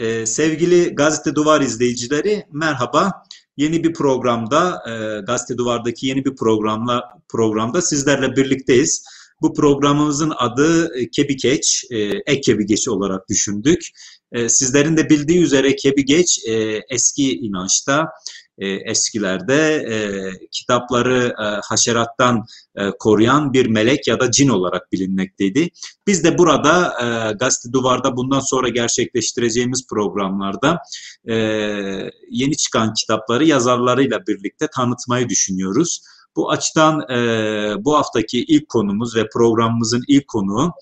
Ee, sevgili Gazete Duvar izleyicileri merhaba. Yeni bir programda, e, Gazete Duvar'daki yeni bir programla programda sizlerle birlikteyiz. Bu programımızın adı e, Kebigeç, e, Ek Kebigeç olarak düşündük. E, sizlerin de bildiği üzere Kebigeç e, eski inançta e, eskilerde e, kitapları e, haşerattan e, koruyan bir melek ya da cin olarak bilinmekteydi. Biz de burada e, Gazete Duvar'da bundan sonra gerçekleştireceğimiz programlarda e, yeni çıkan kitapları yazarlarıyla birlikte tanıtmayı düşünüyoruz. Bu açıdan e, bu haftaki ilk konumuz ve programımızın ilk konuğu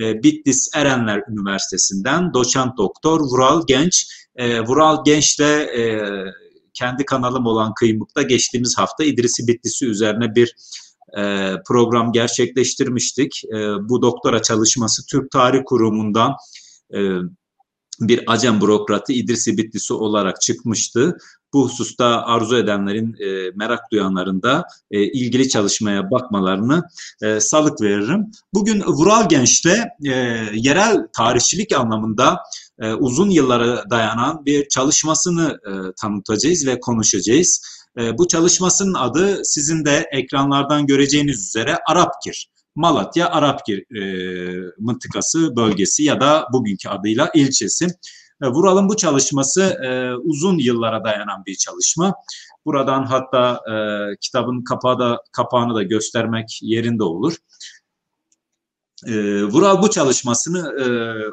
e, Bitlis Erenler Üniversitesi'nden doçent doktor Vural Genç. E, Vural Genç'le e, kendi kanalım olan Kıymık'ta geçtiğimiz hafta İdrisi Bitlisi üzerine bir e, program gerçekleştirmiştik. E, bu doktora çalışması Türk Tarih Kurumu'ndan e, bir acem bürokratı İdrisi Bitlisi olarak çıkmıştı. Bu hususta arzu edenlerin, e, merak duyanların da e, ilgili çalışmaya bakmalarını e, salık veririm. Bugün Vural Genç'le e, yerel tarihçilik anlamında e, uzun yıllara dayanan bir çalışmasını e, tanıtacağız ve konuşacağız. E, bu çalışmasının adı sizin de ekranlardan göreceğiniz üzere Arapkir. Malatya Arapkir e, mıntıkası bölgesi ya da bugünkü adıyla ilçesi. Vural'ın bu çalışması e, uzun yıllara dayanan bir çalışma. Buradan hatta e, kitabın kapağı da, kapağını da göstermek yerinde olur. E, Vural bu çalışmasını e,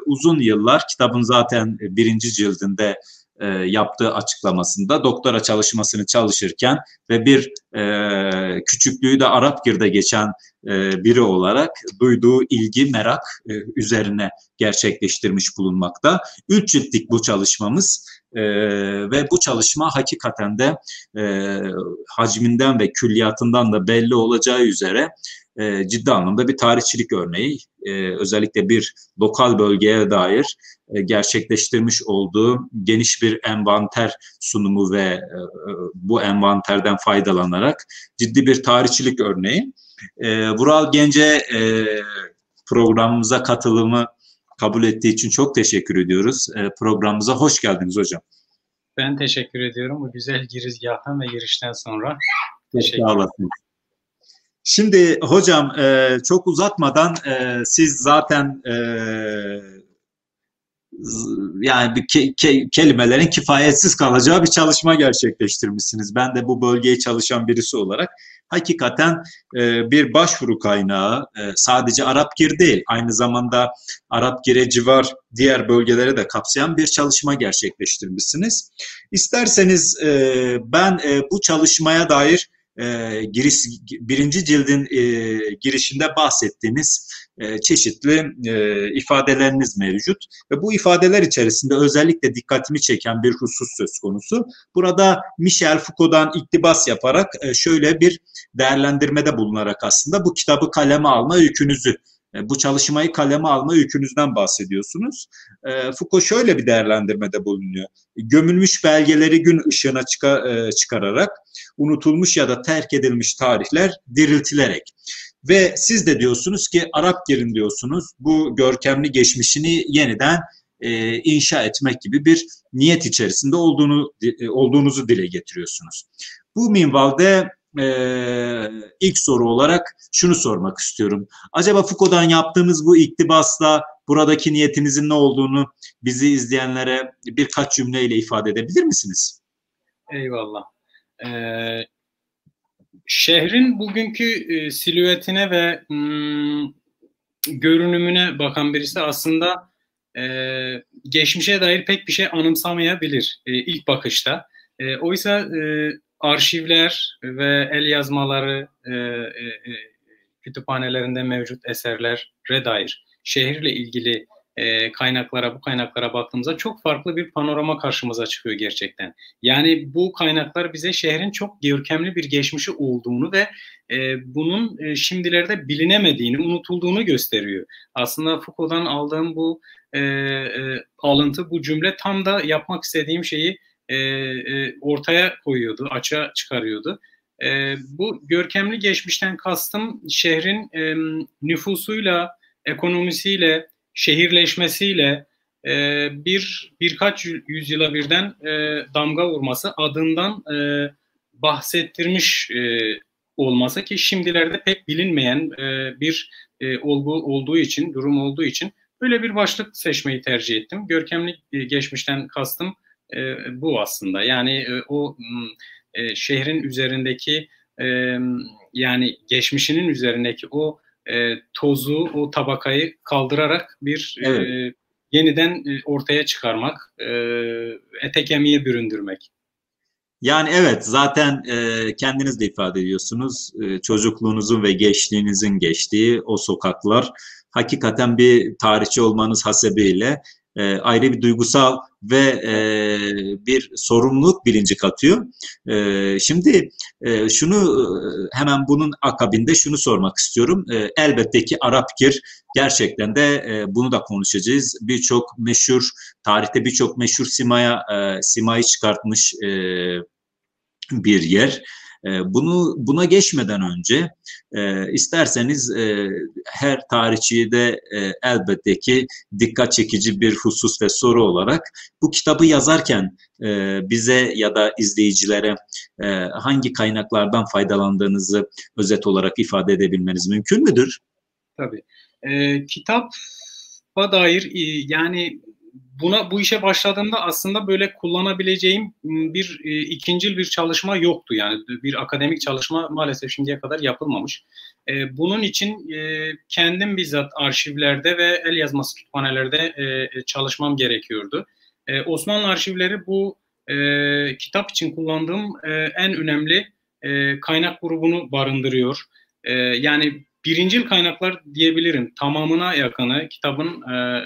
uzun yıllar kitabın zaten birinci cildinde e, yaptığı açıklamasında doktora çalışmasını çalışırken ve bir e, küçüklüğü de Arapgir'de geçen biri olarak duyduğu ilgi, merak üzerine gerçekleştirmiş bulunmakta. Üç ciltlik bu çalışmamız ve bu çalışma hakikaten de e, hacminden ve külliyatından da belli olacağı üzere e, ciddi anlamda bir tarihçilik örneği. E, özellikle bir lokal bölgeye dair e, gerçekleştirmiş olduğu geniş bir envanter sunumu ve e, bu envanterden faydalanarak ciddi bir tarihçilik örneği. E, Vural Gence e, programımıza katılımı kabul ettiği için çok teşekkür ediyoruz. E, programımıza hoş geldiniz hocam. Ben teşekkür ediyorum bu güzel girizgahtan ve girişten sonra. Teşekkür ederim. Şimdi hocam e, çok uzatmadan e, siz zaten e, yani bir ke, ke, kelimelerin kifayetsiz kalacağı bir çalışma gerçekleştirmişsiniz. Ben de bu bölgeye çalışan birisi olarak hakikaten e, bir başvuru kaynağı e, sadece Arapgir değil aynı zamanda Arapgir'e civar diğer bölgelere de kapsayan bir çalışma gerçekleştirmişsiniz. İsterseniz e, ben e, bu çalışmaya dair e, giriş birinci cildin e, girişinde bahsettiğiniz e, çeşitli e, ifadeleriniz mevcut ve bu ifadeler içerisinde özellikle dikkatimi çeken bir husus söz konusu. Burada Michel Foucault'dan iktibas yaparak e, şöyle bir değerlendirmede bulunarak aslında bu kitabı kaleme alma yükünüzü bu çalışmayı kaleme alma yükünüzden bahsediyorsunuz. E, Foucault şöyle bir değerlendirmede bulunuyor. Gömülmüş belgeleri gün ışığına e, çıkararak unutulmuş ya da terk edilmiş tarihler diriltilerek ve siz de diyorsunuz ki Arap gelin diyorsunuz bu görkemli geçmişini yeniden e, inşa etmek gibi bir niyet içerisinde olduğunu olduğunuzu dile getiriyorsunuz. Bu minvalde e, ilk soru olarak şunu sormak istiyorum. Acaba Foucault'dan yaptığımız bu iktibasla buradaki niyetinizin ne olduğunu bizi izleyenlere birkaç cümleyle ifade edebilir misiniz? Eyvallah. Ee, şehrin bugünkü e, silüetine ve hmm, görünümüne bakan birisi aslında e, geçmişe dair pek bir şey anımsamayabilir e, ilk bakışta. E, oysa e, arşivler ve el yazmaları e, e, e, kütüphanelerinde mevcut eserlere dair şehirle ilgili e, kaynaklara, bu kaynaklara baktığımızda çok farklı bir panorama karşımıza çıkıyor gerçekten. Yani bu kaynaklar bize şehrin çok görkemli bir geçmişi olduğunu ve e, bunun e, şimdilerde bilinemediğini, unutulduğunu gösteriyor. Aslında Foucault'dan aldığım bu e, e, alıntı, bu cümle tam da yapmak istediğim şeyi e, e, ortaya koyuyordu, açığa çıkarıyordu. E, bu görkemli geçmişten kastım şehrin e, nüfusuyla, ekonomisiyle, şehirleşmesiyle, e, bir birkaç yüzyıla birden e, damga vurması adından e, bahsettirmiş e, olması ki şimdilerde pek bilinmeyen e, bir e, olgu olduğu için, durum olduğu için böyle bir başlık seçmeyi tercih ettim. Görkemli e, geçmişten kastım e, bu aslında. Yani e, o e, şehrin üzerindeki e, yani geçmişinin üzerindeki o e, tozu, o tabakayı kaldırarak bir evet. e, yeniden ortaya çıkarmak, e, ete kemiğe büründürmek. Yani evet zaten e, kendiniz de ifade ediyorsunuz. E, çocukluğunuzun ve gençliğinizin geçtiği o sokaklar hakikaten bir tarihçi olmanız hasebiyle e, ayrı bir duygusal ve e, bir sorumluluk bilinci katıyor. E, şimdi e, şunu e, hemen bunun akabinde şunu sormak istiyorum. E, elbette ki Arapgir gerçekten de e, bunu da konuşacağız. Birçok meşhur tarihte birçok meşhur simaya e, simayı çıkartmış e, bir yer. Ee, bunu buna geçmeden önce e, isterseniz e, her tarihçiye de e, elbette ki dikkat çekici bir husus ve soru olarak bu kitabı yazarken e, bize ya da izleyicilere hangi kaynaklardan faydalandığınızı özet olarak ifade edebilmeniz mümkün müdür? Tabii. E, kitap dair yani buna bu işe başladığımda aslında böyle kullanabileceğim bir e, ikincil bir çalışma yoktu yani bir akademik çalışma maalesef şimdiye kadar yapılmamış. E, bunun için e, kendim bizzat arşivlerde ve el yazması kütüphanelerde e, çalışmam gerekiyordu. E, Osmanlı arşivleri bu e, kitap için kullandığım e, en önemli e, kaynak grubunu barındırıyor. E, yani birincil kaynaklar diyebilirim. Tamamına yakını kitabın e,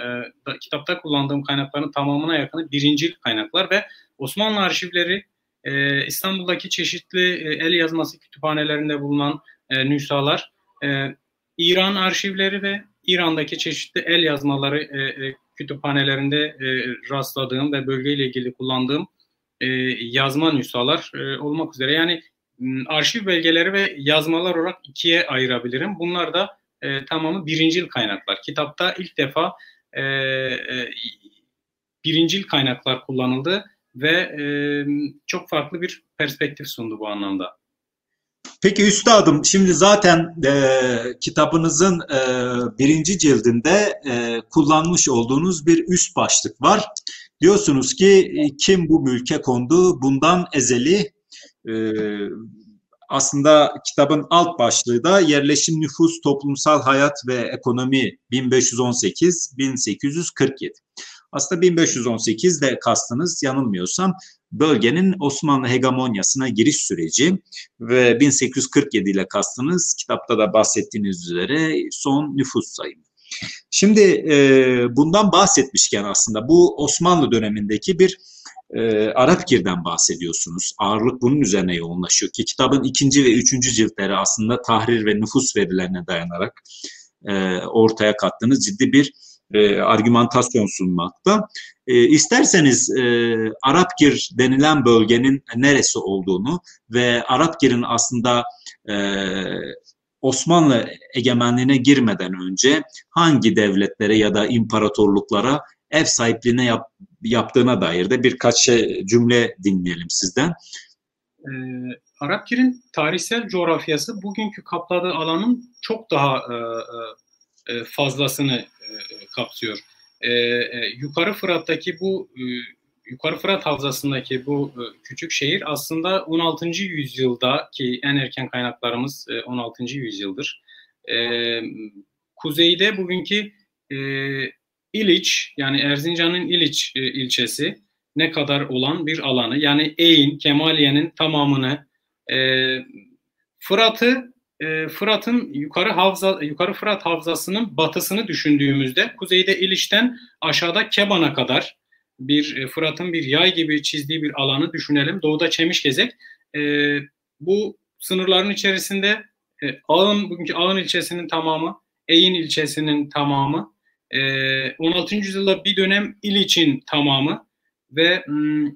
e, kitapta kullandığım kaynakların tamamına yakını birincil kaynaklar ve Osmanlı arşivleri e, İstanbul'daki çeşitli e, el yazması kütüphanelerinde bulunan e, nüshalar, e, İran arşivleri ve İran'daki çeşitli el yazmaları e, e, kütüphanelerinde e, rastladığım ve bölgeyle ilgili kullandığım e, yazma nüshalar e, olmak üzere. Yani arşiv belgeleri ve yazmalar olarak ikiye ayırabilirim. Bunlar da e, tamamı birincil kaynaklar. Kitapta ilk defa e, e, birincil kaynaklar kullanıldı ve e, çok farklı bir perspektif sundu bu anlamda. Peki üstadım şimdi zaten e, kitabınızın e, birinci cildinde e, kullanmış olduğunuz bir üst başlık var. Diyorsunuz ki kim bu mülke kondu bundan ezeli e, aslında kitabın alt başlığı da yerleşim nüfus, toplumsal hayat ve ekonomi 1518-1847. Aslında 1518 de kastınız yanılmıyorsam bölgenin Osmanlı hegemonyasına giriş süreci ve 1847 ile kastınız kitapta da bahsettiğiniz üzere son nüfus sayımı. Şimdi e, bundan bahsetmişken aslında bu Osmanlı dönemindeki bir e, Arapgir'den bahsediyorsunuz. Ağırlık bunun üzerine yoğunlaşıyor ki kitabın ikinci ve üçüncü ciltleri aslında tahrir ve nüfus verilerine dayanarak e, ortaya kattığınız ciddi bir e, argümantasyon sunmakta. E, isterseniz e, Arapgir denilen bölgenin neresi olduğunu ve Arapgir'in aslında e, Osmanlı egemenliğine girmeden önce hangi devletlere ya da imparatorluklara ev sahipliğine yap, yaptığına dair de birkaç şey, cümle dinleyelim sizden. Ee, Arapgir'in tarihsel coğrafyası bugünkü kapladığı alanın çok daha e, e, e fazlasını e, kapsıyor. E, e, Yukarı Fırat'taki bu e, Yukarı Fırat Havzası'ndaki bu e, küçük şehir aslında 16. yüzyılda ki en erken kaynaklarımız e, 16. yüzyıldır. E, kuzeyde bugünkü e, İliç yani Erzincan'ın İliç e, ilçesi ne kadar olan bir alanı yani Eyn, Kemaliye'nin tamamını e, Fırat'ı e, Fırat'ın yukarı havza yukarı Fırat havzasının batısını düşündüğümüzde kuzeyde İliç'ten aşağıda Keban'a kadar bir e, Fırat'ın bir yay gibi çizdiği bir alanı düşünelim. Doğuda Çemişgezek. E, bu sınırların içerisinde e, Ağın, bugünkü Ağın ilçesinin tamamı, Eyn ilçesinin tamamı, e, ee, 16. yüzyılda bir dönem İliç'in tamamı ve m,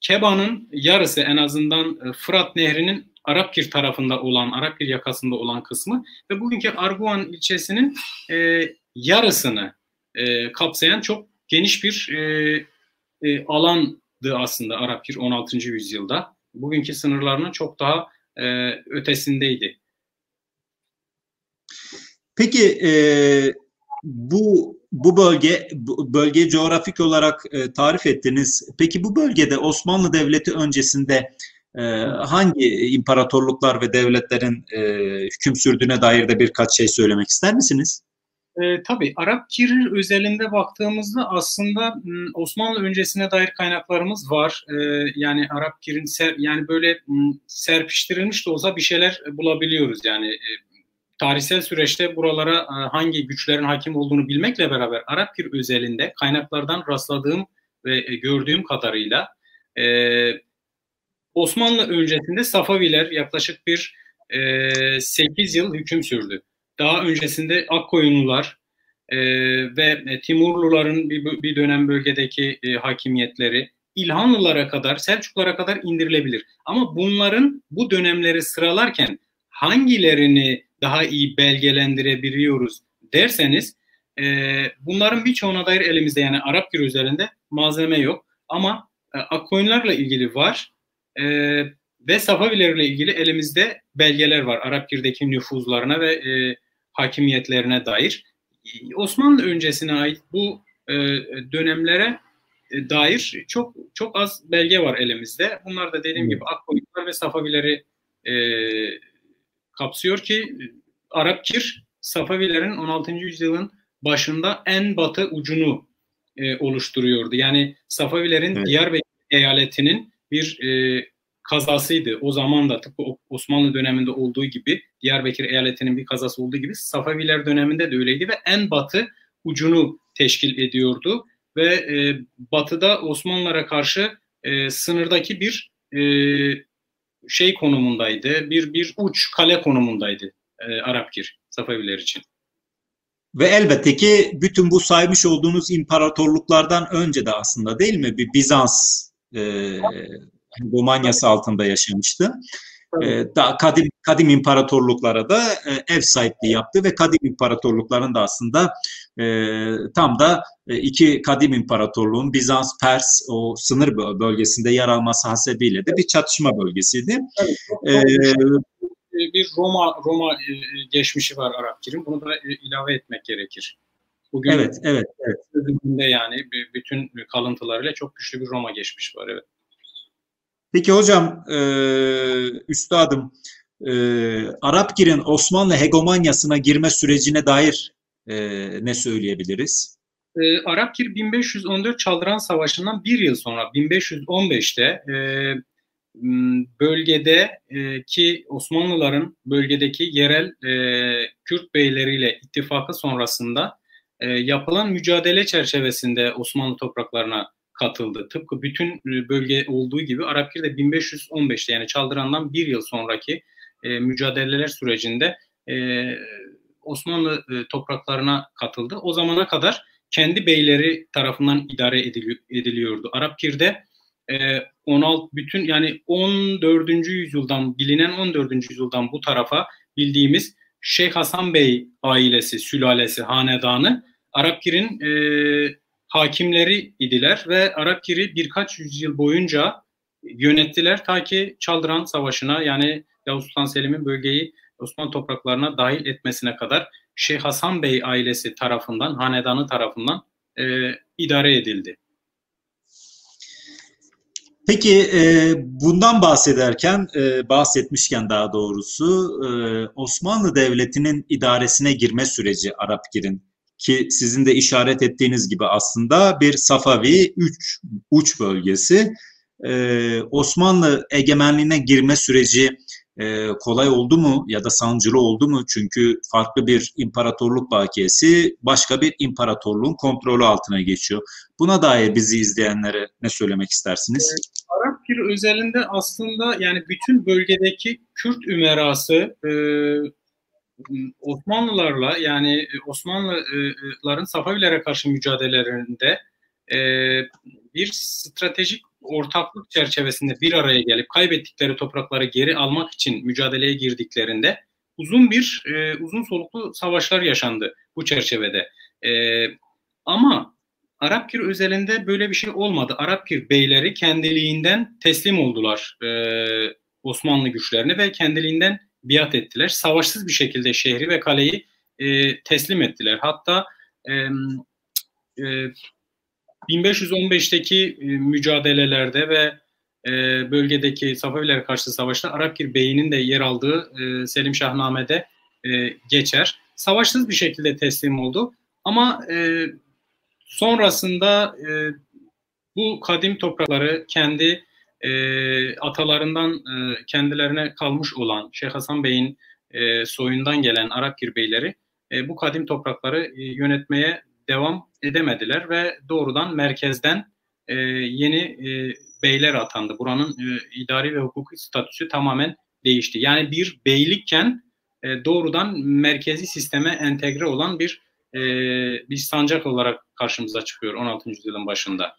Keba'nın yarısı en azından e, Fırat Nehri'nin Arapkir tarafında olan, Arapkir yakasında olan kısmı ve bugünkü Arguan ilçesinin e, yarısını e, kapsayan çok geniş bir e, e, alandı aslında Arapkir 16. yüzyılda. Bugünkü sınırlarının çok daha e, ötesindeydi. Peki e, bu bu bölge bölge coğrafik olarak e, tarif ettiniz. Peki bu bölgede Osmanlı Devleti öncesinde e, hangi imparatorluklar ve devletlerin e, hüküm sürdüğüne dair de birkaç şey söylemek ister misiniz? E, tabii Arap Kirir özelinde baktığımızda aslında Osmanlı öncesine dair kaynaklarımız var. E, yani Arap Kir'in ser, yani böyle serpiştirilmiş de olsa bir şeyler bulabiliyoruz. Yani e, tarihsel süreçte buralara e, hangi güçlerin hakim olduğunu bilmekle beraber Arap Kir özelinde kaynaklardan rastladığım ve e, gördüğüm kadarıyla e, Osmanlı öncesinde Safaviler yaklaşık bir e, 8 yıl hüküm sürdü. Daha öncesinde Akkoyunlular ve Timurluların bir, bir dönem bölgedeki hakimiyetleri İlhanlılara kadar, Selçuklara kadar indirilebilir. Ama bunların bu dönemleri sıralarken hangilerini daha iyi belgelendirebiliyoruz derseniz e, bunların birçoğuna dair elimizde yani Arap Gir üzerinde malzeme yok. Ama e, Akkoyunlarla ilgili var e, ve Safavilerle ilgili elimizde belgeler var. Arap Gir'deki nüfuzlarına ve e, hakimiyetlerine dair. Osmanlı öncesine ait bu e, dönemlere e, dair çok çok az belge var elimizde. Bunlar da dediğim gibi Akkoyunlar ve Safavileri e, kapsıyor ki Arap Kir Safavilerin 16. yüzyılın başında en batı ucunu e, oluşturuyordu. Yani Safavilerin evet. Diyarbakır eyaletinin bir e, kazasıydı. O zaman da tıpkı Osmanlı döneminde olduğu gibi Diyarbakır eyaletinin bir kazası olduğu gibi Safaviler döneminde de öyleydi ve en batı ucunu teşkil ediyordu ve e, batıda Osmanlılara karşı e, sınırdaki bir e, şey konumundaydı. Bir bir uç kale konumundaydı e, Arapgir Safaviler için. Ve elbette ki bütün bu saymış olduğunuz imparatorluklardan önce de aslında değil mi bir Bizans e, Romanyası altında yaşamıştı. E, da kadim kadim imparatorluklara da e, ev sahipliği yaptı ve kadim imparatorlukların da aslında e, tam da iki kadim imparatorluğun Bizans, Pers o sınır bölgesinde yer alması hasebiyle de bir çatışma bölgesiydi. Evet, ee, bir Roma Roma geçmişi var Arapçının. Bunu da ilave etmek gerekir. Bugün evet, evet, evet. yani bütün kalıntılarıyla çok güçlü bir Roma geçmiş var. Evet. Peki hocam, e, üstadım, e, Arapgir'in Osmanlı hegemonyasına girme sürecine dair e, ne söyleyebiliriz? E, Arapgir 1514 Çaldıran Savaşı'ndan bir yıl sonra 1515'te e, bölgede e, Osmanlıların bölgedeki yerel e, Kürt beyleriyle ittifakı sonrasında e, yapılan mücadele çerçevesinde Osmanlı topraklarına katıldı. Tıpkı bütün bölge olduğu gibi Arapgir de 1515'te yani Çaldıran'dan bir yıl sonraki e, mücadeleler sürecinde e, Osmanlı e, topraklarına katıldı. O zamana kadar kendi beyleri tarafından idare edili, ediliyordu. Arapgir'de e, 16 bütün yani 14. yüzyıldan bilinen 14. yüzyıldan bu tarafa bildiğimiz Şeyh Hasan Bey ailesi, sülalesi, hanedanı Arapgir'in e, hakimleri idiler ve Arapgir'i birkaç yüzyıl boyunca yönettiler ta ki Çaldıran Savaşı'na yani Yavuz Sultan Selim'in bölgeyi Osmanlı topraklarına dahil etmesine kadar Şeyh Hasan Bey ailesi tarafından, hanedanı tarafından e, idare edildi. Peki e, bundan bahsederken, e, bahsetmişken daha doğrusu e, Osmanlı Devleti'nin idaresine girme süreci Arapgir'in ki sizin de işaret ettiğiniz gibi aslında bir Safavi üç, uç bölgesi. Ee, Osmanlı egemenliğine girme süreci e, kolay oldu mu ya da sancılı oldu mu? Çünkü farklı bir imparatorluk bakiyesi başka bir imparatorluğun kontrolü altına geçiyor. Buna dair bizi izleyenlere ne söylemek istersiniz? Arap Pir özelinde aslında yani bütün bölgedeki Kürt ümerası e, Osmanlılarla yani e, Osmanlıların Safavilere karşı mücadelelerinde e, bir stratejik ortaklık çerçevesinde bir araya gelip kaybettikleri toprakları geri almak için mücadeleye girdiklerinde uzun bir e, uzun soluklu savaşlar yaşandı bu çerçevede. ama Arapgir özelinde böyle bir şey olmadı. Arapgir beyleri kendiliğinden teslim oldular Osmanlı güçlerine ve kendiliğinden biat ettiler. Savaşsız bir şekilde şehri ve kaleyi e, teslim ettiler. Hatta e, e, 1515'teki e, mücadelelerde ve e, bölgedeki Safaviler karşı savaşta Arapgir Bey'inin de yer aldığı e, Selim Şahname'de e, geçer. Savaşsız bir şekilde teslim oldu. Ama e, sonrasında e, bu kadim toprakları kendi e, atalarından e, kendilerine kalmış olan Şeyh Hasan Bey'in e, soyundan gelen Arapgir beyleri e, bu kadim toprakları e, yönetmeye devam edemediler ve doğrudan merkezden e, yeni e, beyler atandı. Buranın e, idari ve hukuki statüsü tamamen değişti. Yani bir beylikken e, doğrudan merkezi sisteme entegre olan bir e, bir sancak olarak karşımıza çıkıyor 16. yüzyılın başında.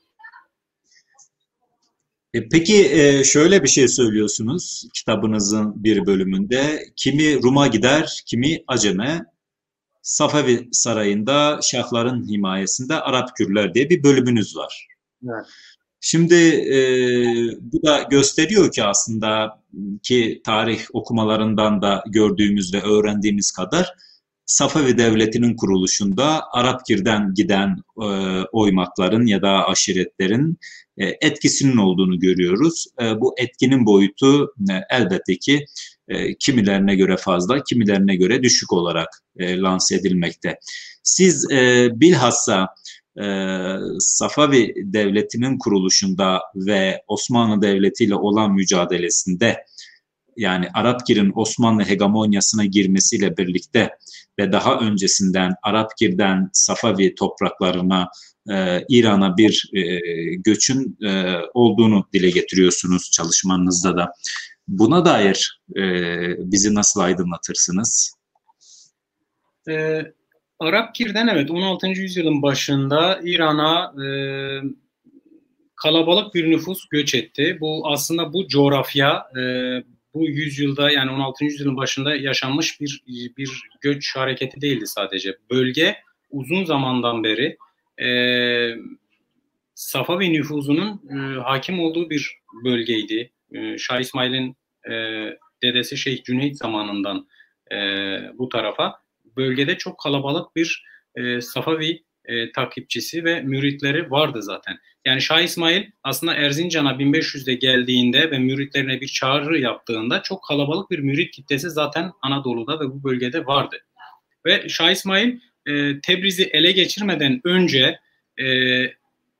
E, peki e, şöyle bir şey söylüyorsunuz kitabınızın bir bölümünde. Kimi Rum'a gider, kimi Acem'e. Safavi Sarayı'nda Şahların himayesinde Arap Kürler diye bir bölümünüz var. Evet. Şimdi e, bu da gösteriyor ki aslında ki tarih okumalarından da gördüğümüz ve öğrendiğimiz kadar Safavi Devleti'nin kuruluşunda Arapgir'den giden e, oymakların ya da aşiretlerin etkisinin olduğunu görüyoruz. E, bu etkinin boyutu e, elbette ki e, kimilerine göre fazla, kimilerine göre düşük olarak e, lanse edilmekte. Siz e, bilhassa e, Safavi Devleti'nin kuruluşunda ve Osmanlı Devleti ile olan mücadelesinde yani Arapgir'in Osmanlı hegemonyasına girmesiyle birlikte ve daha öncesinden Arapgir'den Safavi topraklarına e, İran'a bir e, göçün e, olduğunu dile getiriyorsunuz çalışmanızda da. Buna dair e, bizi nasıl aydınlatırsınız? E, Arapgir'den evet 16. yüzyılın başında İran'a e, kalabalık bir nüfus göç etti. Bu aslında bu coğrafya e, bu yüzyılda yani 16. yüzyılın başında yaşanmış bir bir göç hareketi değildi sadece. Bölge uzun zamandan beri e, Safavi nüfuzunun e, hakim olduğu bir bölgeydi. E, Şah İsmail'in e, dedesi Şeyh Cüneyt zamanından e, bu tarafa bölgede çok kalabalık bir e, Safavi e, takipçisi ve müritleri vardı zaten. Yani Şah İsmail aslında Erzincan'a 1500'de geldiğinde ve müritlerine bir çağrı yaptığında çok kalabalık bir mürit kitlesi zaten Anadolu'da ve bu bölgede vardı. Ve Şah İsmail e, Tebriz'i ele geçirmeden önce e,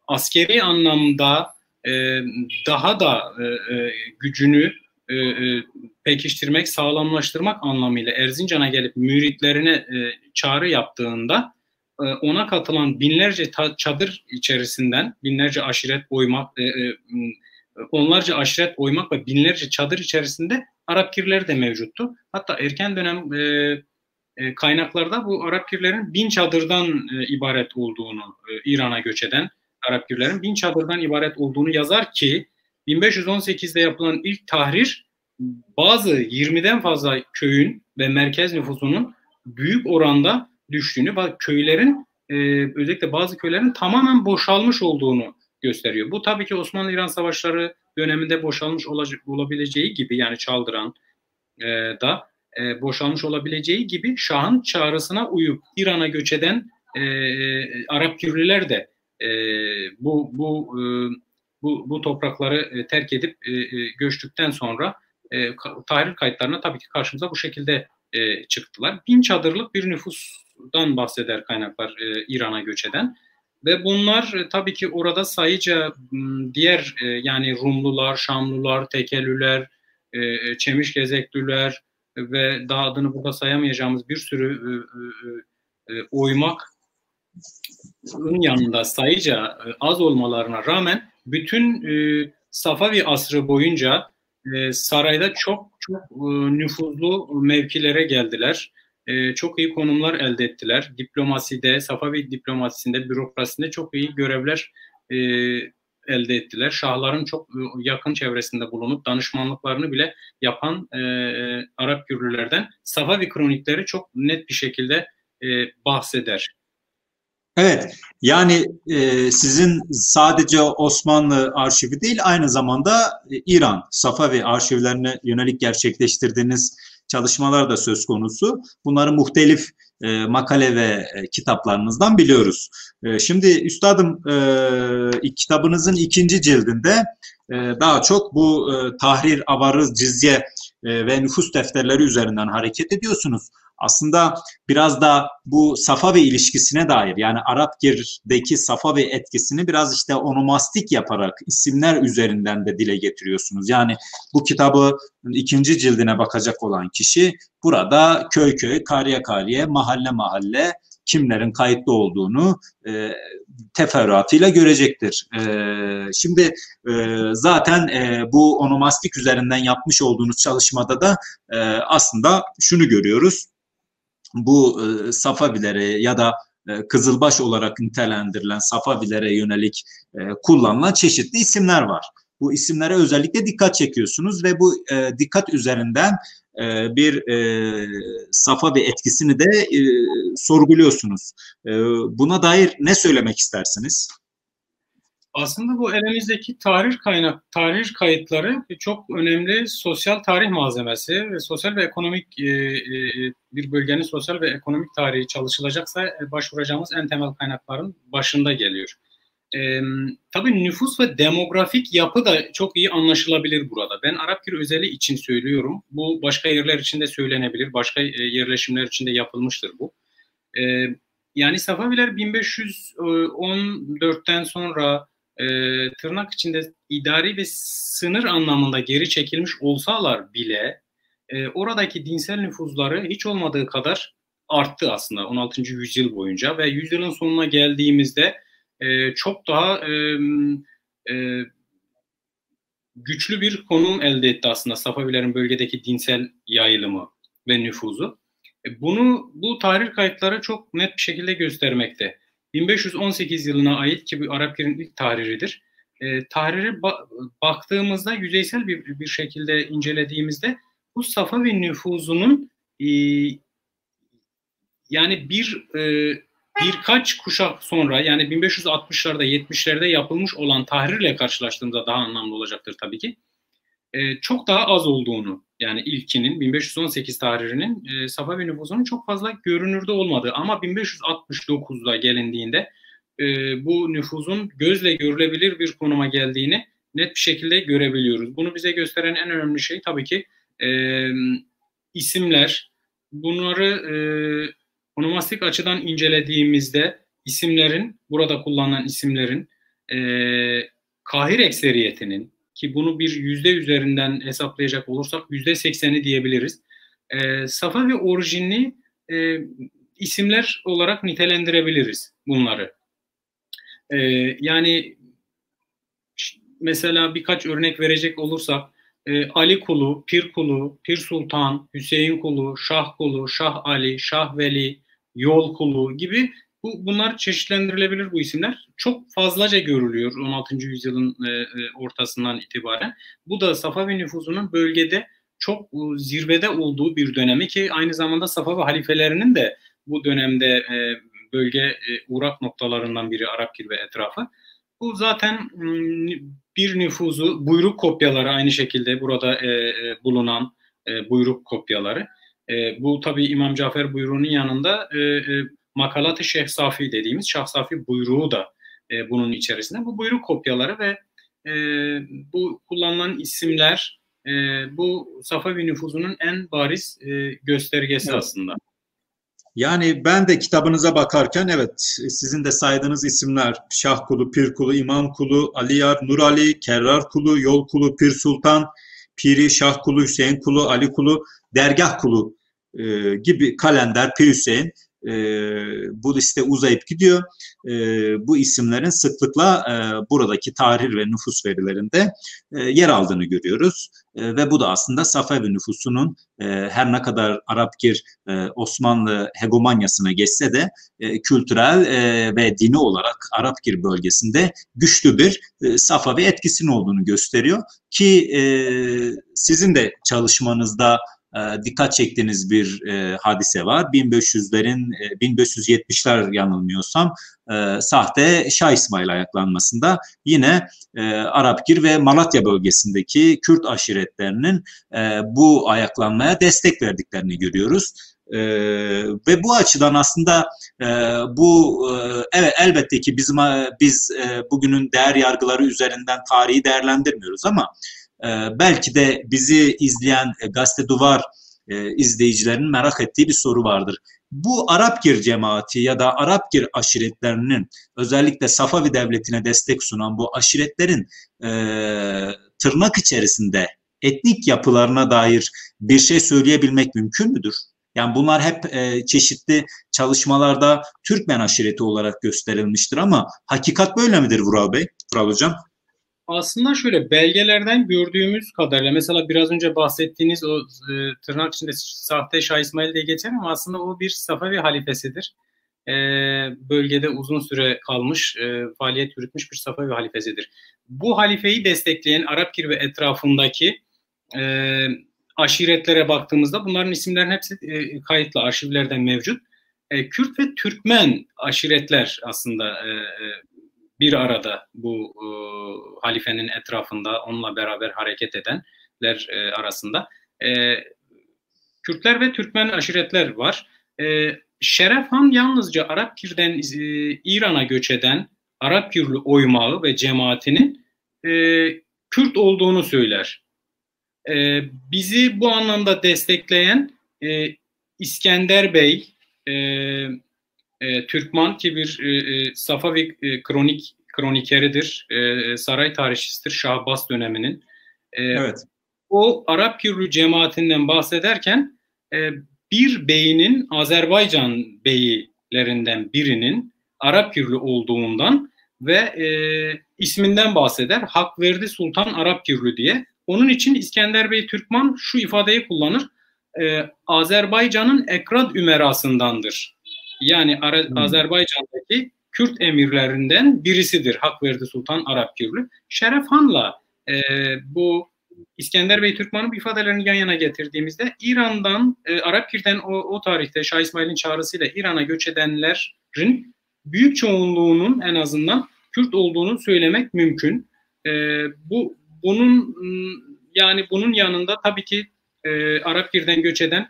askeri anlamda e, daha da e, e, gücünü e, e, pekiştirmek, sağlamlaştırmak anlamıyla Erzincan'a gelip müritlerine e, çağrı yaptığında e, ona katılan binlerce çadır içerisinden binlerce aşiret oymak, e, e, onlarca aşiret oymak ve binlerce çadır içerisinde Arap kirleri de mevcuttu. Hatta erken dönem kaynaklarda bu Arap kirlerin bin çadırdan ibaret olduğunu, İran'a göç eden Arap kirlerin bin çadırdan ibaret olduğunu yazar ki 1518'de yapılan ilk tahrir bazı 20'den fazla köyün ve merkez nüfusunun büyük oranda düştüğünü, köylerin e, özellikle bazı köylerin tamamen boşalmış olduğunu gösteriyor. Bu tabii ki Osmanlı-İran savaşları döneminde boşalmış olabileceği gibi yani Çaldıran e, da e, boşalmış olabileceği gibi Şah'ın çağrısına uyup İran'a göç eden e, Arap Kürliler de e, bu bu e, bu bu toprakları e, terk edip e, e, göçtükten sonra e, tarih kayıtlarına tabii ki karşımıza bu şekilde e, çıktılar. Bin çadırlık bir nüfusdan bahseder kaynaklar e, İran'a göç eden. Ve bunlar e, tabii ki orada sayıca diğer e, yani Rumlular, Şamlular, Tekelüler, e, e Çemişgezeklüler ve daha adını burada sayamayacağımız bir sürü e, e, e, oymak yanında sayıca e, az olmalarına rağmen bütün e, Safavi asrı boyunca e, sarayda çok çok e, nüfuzlu mevkilere geldiler. E, çok iyi konumlar elde ettiler. Diplomaside, Safavi diplomasisinde, bürokrasisinde çok iyi görevler e, elde ettiler. Şahların çok e, yakın çevresinde bulunup danışmanlıklarını bile yapan e, Arap Gürlülerden Safavi kronikleri çok net bir şekilde e, bahseder. Evet, yani e, sizin sadece Osmanlı arşivi değil, aynı zamanda e, İran, Safavi arşivlerine yönelik gerçekleştirdiğiniz çalışmalar da söz konusu. Bunları muhtelif e, makale ve e, kitaplarınızdan biliyoruz. E, şimdi üstadım kitabınızın ikinci cildinde daha çok bu tahrir, avarız, cizye ve nüfus defterleri üzerinden hareket ediyorsunuz aslında biraz da bu Safavi ilişkisine dair yani Arapgir'deki Safavi etkisini biraz işte onomastik yaparak isimler üzerinden de dile getiriyorsunuz. Yani bu kitabı ikinci cildine bakacak olan kişi burada köy köy, kariye kariye, mahalle mahalle kimlerin kayıtlı olduğunu e, teferruatıyla görecektir. E, şimdi e, zaten e, bu onomastik üzerinden yapmış olduğunuz çalışmada da e, aslında şunu görüyoruz bu e, Safavilere ya da e, Kızılbaş olarak nitelendirilen Safavilere yönelik e, kullanılan çeşitli isimler var. Bu isimlere özellikle dikkat çekiyorsunuz ve bu e, dikkat üzerinden e, bir e, Safavi etkisini de e, sorguluyorsunuz. E, buna dair ne söylemek istersiniz? Aslında bu elimizdeki tarih kaynak, tarih kayıtları çok önemli sosyal tarih malzemesi ve sosyal ve ekonomik e, e, bir bölgenin sosyal ve ekonomik tarihi çalışılacaksa e, başvuracağımız en temel kaynakların başında geliyor. Tabii nüfus ve demografik yapı da çok iyi anlaşılabilir burada. Ben Arapgir özeli için söylüyorum. Bu başka yerler için de söylenebilir. Başka yerleşimler için de yapılmıştır bu. Yani Safaviler 1514'ten sonra e, tırnak içinde idari ve sınır anlamında geri çekilmiş olsalar bile e, oradaki dinsel nüfuzları hiç olmadığı kadar arttı aslında 16. yüzyıl boyunca ve yüzyılın sonuna geldiğimizde e, çok daha e, e, güçlü bir konum elde etti aslında Safavilerin bölgedeki dinsel yayılımı ve nüfuzu. E, bunu bu tarih kayıtları çok net bir şekilde göstermekte. 1518 yılına ait ki bu Arapgir'in ilk tahriриdir. E, tahrire ba- baktığımızda yüzeysel bir, bir şekilde incelediğimizde bu Safavi nüfuzunun e, yani bir e, birkaç kuşak sonra yani 1560'larda 70'lerde yapılmış olan tahrirle karşılaştığımızda daha anlamlı olacaktır tabii ki. E, çok daha az olduğunu yani ilkinin 1518 tarihinin e, Safavi nüfusunun çok fazla görünürde olmadığı ama 1569'da gelindiğinde e, bu nüfusun gözle görülebilir bir konuma geldiğini net bir şekilde görebiliyoruz. Bunu bize gösteren en önemli şey tabii ki e, isimler. Bunları e, onomastik açıdan incelediğimizde isimlerin, burada kullanılan isimlerin e, kahir ekseriyetinin ki bunu bir yüzde üzerinden hesaplayacak olursak yüzde sekseni diyebiliriz. E, Safa ve orijinli e, isimler olarak nitelendirebiliriz bunları. E, yani mesela birkaç örnek verecek olursak e, Ali Kulu, Pir Kulu, Pir Sultan, Hüseyin Kulu, Şah Kulu, Şah Ali, Şah Veli, Yol Kulu gibi bu, bunlar çeşitlendirilebilir bu isimler. Çok fazlaca görülüyor 16. yüzyılın e, e, ortasından itibaren. Bu da Safavi nüfusunun bölgede çok e, zirvede olduğu bir dönemi ki aynı zamanda Safavi halifelerinin de bu dönemde e, bölge e, uğrak noktalarından biri Arapgir ve etrafı. Bu zaten bir nüfuzu, buyruk kopyaları aynı şekilde burada e, e, bulunan e, buyruk kopyaları. E, bu tabi İmam Cafer buyruğunun yanında e, e, Makalat-ı Şeyh Safi dediğimiz Şah Safi buyruğu da e, bunun içerisinde. Bu buyruk kopyaları ve e, bu kullanılan isimler e, bu Safavi nüfuzunun en bariz e, göstergesi evet. aslında. Yani ben de kitabınıza bakarken evet sizin de saydığınız isimler Şah Kulu, Pir Kulu, İmam Kulu, Aliyar, Nur Ali, Kerrar Kulu, Yol Kulu, Pir Sultan, Piri, Şah Kulu, Hüseyin Kulu, Ali Kulu, Dergah Kulu e, gibi kalender, Pir Hüseyin e, bu liste uzayıp gidiyor. E, bu isimlerin sıklıkla e, buradaki tarih ve nüfus verilerinde e, yer aldığını görüyoruz. E, ve bu da aslında Safevi nüfusunun e, her ne kadar Arapgir e, Osmanlı hegemonyasına geçse de e, kültürel e, ve dini olarak Arapgir bölgesinde güçlü bir e, Safavi etkisinin olduğunu gösteriyor. Ki e, sizin de çalışmanızda dikkat çektiğiniz bir e, hadise var. 1500'lerin e, 1570'ler yanılmıyorsam e, sahte Şah İsmail ayaklanmasında yine e, Arapgir ve Malatya bölgesindeki Kürt aşiretlerinin e, bu ayaklanmaya destek verdiklerini görüyoruz. E, ve bu açıdan aslında e, bu e, evet elbette ki bizim biz e, bugünün değer yargıları üzerinden tarihi değerlendirmiyoruz ama e, belki de bizi izleyen e, gazete duvar e, izleyicilerinin merak ettiği bir soru vardır. Bu Arapgir cemaati ya da Arapgir aşiretlerinin özellikle Safavi devletine destek sunan bu aşiretlerin e, tırnak içerisinde etnik yapılarına dair bir şey söyleyebilmek mümkün müdür? Yani bunlar hep e, çeşitli çalışmalarda Türkmen aşireti olarak gösterilmiştir ama hakikat böyle midir Vural Bey, Vural Hocam? Aslında şöyle belgelerden gördüğümüz kadarıyla mesela biraz önce bahsettiğiniz o e, tırnak içinde sahte Şah İsmail diye geçer ama aslında o bir Safavi halifesidir. E, bölgede uzun süre kalmış, e, faaliyet yürütmüş bir Safavi halifesidir. Bu halifeyi destekleyen Arapgir ve etrafındaki e, aşiretlere baktığımızda bunların isimlerin hepsi e, kayıtlı arşivlerden mevcut. E, Kürt ve Türkmen aşiretler aslında e, e bir arada bu e, halifenin etrafında onunla beraber hareket edenler e, arasında. E, Kürtler ve Türkmen aşiretler var. E, Şeref Han yalnızca Arapkir'den e, İran'a göç eden Arapkirli oymağı ve cemaatinin e, Kürt olduğunu söyler. E, bizi bu anlamda destekleyen e, İskender Bey, e, e, Türkman ki bir e, e, Safavi e, kronik kronikeridir, e, saray tarihçisidir Şahbaz döneminin. E, evet. O Arap Kürlü cemaatinden bahsederken e, bir beyinin Azerbaycan beylerinden birinin Arap Kürlü olduğundan ve e, isminden bahseder. Hakverdi Sultan Arap Kürlü diye. Onun için İskender Bey Türkman şu ifadeyi kullanır. E, Azerbaycan'ın Ekrad Ümerasındandır yani hmm. Azerbaycan'daki Kürt emirlerinden birisidir Hakverdi Sultan Arapgirli. Şeref Han'la e, bu İskender Bey Türkman'ın ifadelerini yan yana getirdiğimizde İran'dan, e, Arapgir'den o, o tarihte Şah İsmail'in çağrısıyla İran'a göç edenlerin büyük çoğunluğunun en azından Kürt olduğunu söylemek mümkün. E, bu bunun yani bunun yanında tabii ki e, Arapgir'den göç eden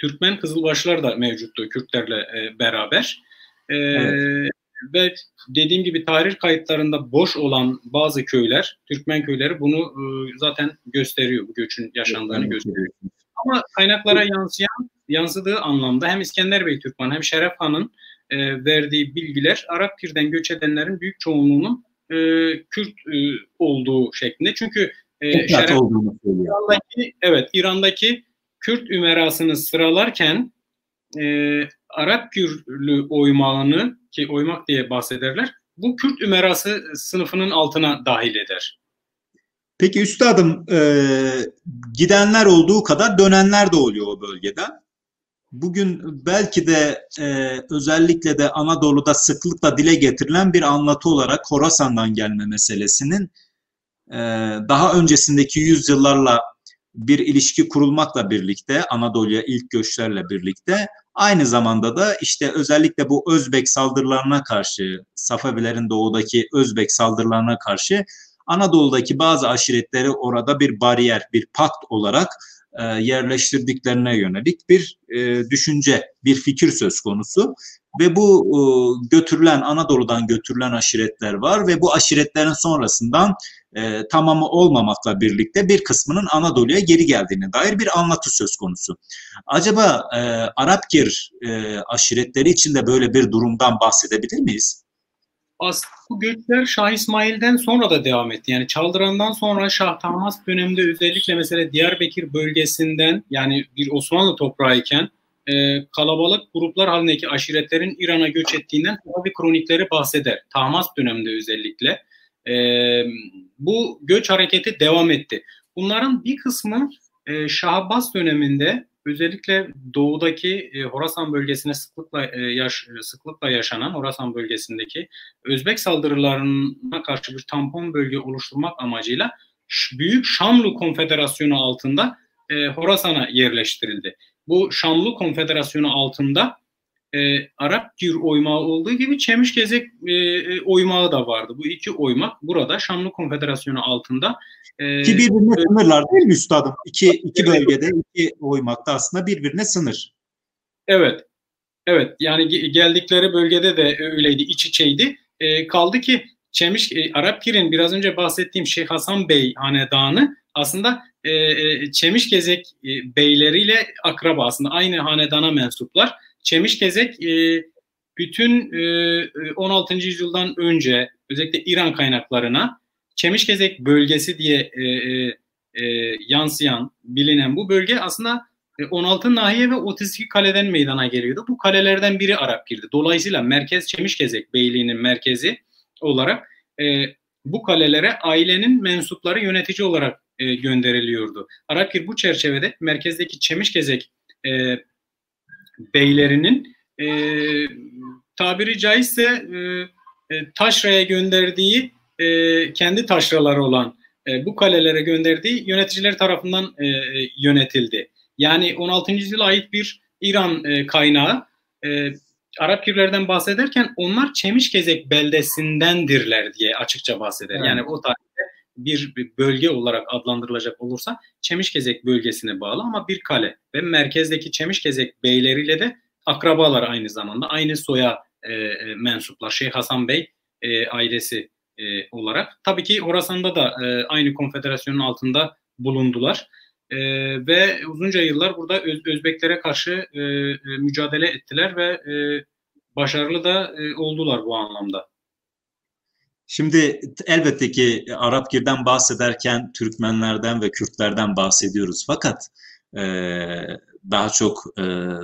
Türkmen Kızılbaşlar da mevcuttu Kürtlerle e, beraber. E, evet. Ve dediğim gibi tarih kayıtlarında boş olan bazı köyler, Türkmen köyleri bunu e, zaten gösteriyor, bu göçün yaşandığını gösteriyor. Ama kaynaklara yansıyan, yansıdığı anlamda hem İskender Bey Türkmen hem Şeref Han'ın e, verdiği bilgiler Arap Pir'den göç edenlerin büyük çoğunluğunun e, Kürt e, olduğu şeklinde. Çünkü e, Şeref İran'daki, evet İran'daki Kürt ümerasını sıralarken e, Arap Kürtlü oymağını ki oymak diye bahsederler bu Kürt ümerası sınıfının altına dahil eder. Peki üstadım e, gidenler olduğu kadar dönenler de oluyor o bölgede. Bugün belki de e, özellikle de Anadolu'da sıklıkla dile getirilen bir anlatı olarak Horasan'dan gelme meselesinin e, daha öncesindeki yüzyıllarla bir ilişki kurulmakla birlikte Anadolu'ya ilk göçlerle birlikte aynı zamanda da işte özellikle bu Özbek saldırılarına karşı Safavilerin doğudaki Özbek saldırılarına karşı Anadolu'daki bazı aşiretleri orada bir bariyer, bir pakt olarak e, yerleştirdiklerine yönelik bir e, düşünce, bir fikir söz konusu. Ve bu e, götürülen Anadolu'dan götürülen aşiretler var ve bu aşiretlerin sonrasından e, tamamı olmamakla birlikte bir kısmının Anadolu'ya geri geldiğine dair bir anlatı söz konusu. Acaba e, Arapgir e, aşiretleri için de böyle bir durumdan bahsedebilir miyiz? Aslında bu göçler Şah İsmail'den sonra da devam etti. Yani Çaldıran'dan sonra Şah Tahmas döneminde özellikle mesela Diyarbakır bölgesinden yani bir Osmanlı toprağı iken e, kalabalık gruplar halindeki aşiretlerin İran'a göç ettiğinden bir kronikleri bahseder. Tahmas döneminde özellikle. E, bu göç hareketi devam etti. Bunların bir kısmı e, Şahbaz döneminde özellikle doğudaki e, Horasan bölgesine sıklıkla e, yaş, sıklıkla yaşanan Horasan bölgesindeki Özbek saldırılarına karşı bir tampon bölge oluşturmak amacıyla Büyük Şamlı Konfederasyonu altında e, Horasan'a yerleştirildi. Bu Şamlı Konfederasyonu altında e, Arap Gür oymağı olduğu gibi Çemişgezek e, e, oymağı da vardı. Bu iki oymak burada Şamlı Konfederasyonu altında. E, Ki birbirine e, sınırlar değil mi üstadım? İki, iki bölgede iki oymakta aslında birbirine sınır. Evet. Evet yani geldikleri bölgede de öyleydi, iç içeydi. E, kaldı ki Çemiş, e, Arapgir'in biraz önce bahsettiğim Şeyh Hasan Bey hanedanı aslında e, e, Çemişgezek e, beyleriyle akraba aslında aynı hanedana mensuplar. Çemişgezek e, bütün e, 16. yüzyıldan önce özellikle İran kaynaklarına Çemişgezek bölgesi diye e, e, e, yansıyan, bilinen bu bölge aslında 16 nahiye ve 32 kaleden meydana geliyordu. Bu kalelerden biri Arap girdi. Dolayısıyla merkez Çemişgezek Beyliği'nin merkezi olarak e, bu kalelere ailenin mensupları yönetici olarak e, gönderiliyordu. Arapgir bu çerçevede merkezdeki Çemişgezek e, beylerinin e, tabiri caizse e, e, taşraya gönderdiği e, kendi taşraları olan e, bu kalelere gönderdiği yöneticiler tarafından e, yönetildi. Yani 16. yüzyıla ait bir İran e, kaynağı e, Arap Kürtlerden bahsederken onlar Çemişgezek beldesindendirler diye açıkça bahseder. Evet. Yani o tarihte bir, bölge olarak adlandırılacak olursa Çemişgezek bölgesine bağlı ama bir kale ve merkezdeki Çemişgezek beyleriyle de akrabalar aynı zamanda aynı soya e, e, mensuplar. Şeyh Hasan Bey e, ailesi e, olarak. Tabii ki Horasan'da da e, aynı konfederasyonun altında bulundular. E, ve uzunca yıllar burada Öz, Özbeklere karşı e, e, mücadele ettiler ve e, başarılı da e, oldular bu anlamda. Şimdi elbette ki Arapgir'den bahsederken Türkmenlerden ve Kürtlerden bahsediyoruz. Fakat e, daha çok e,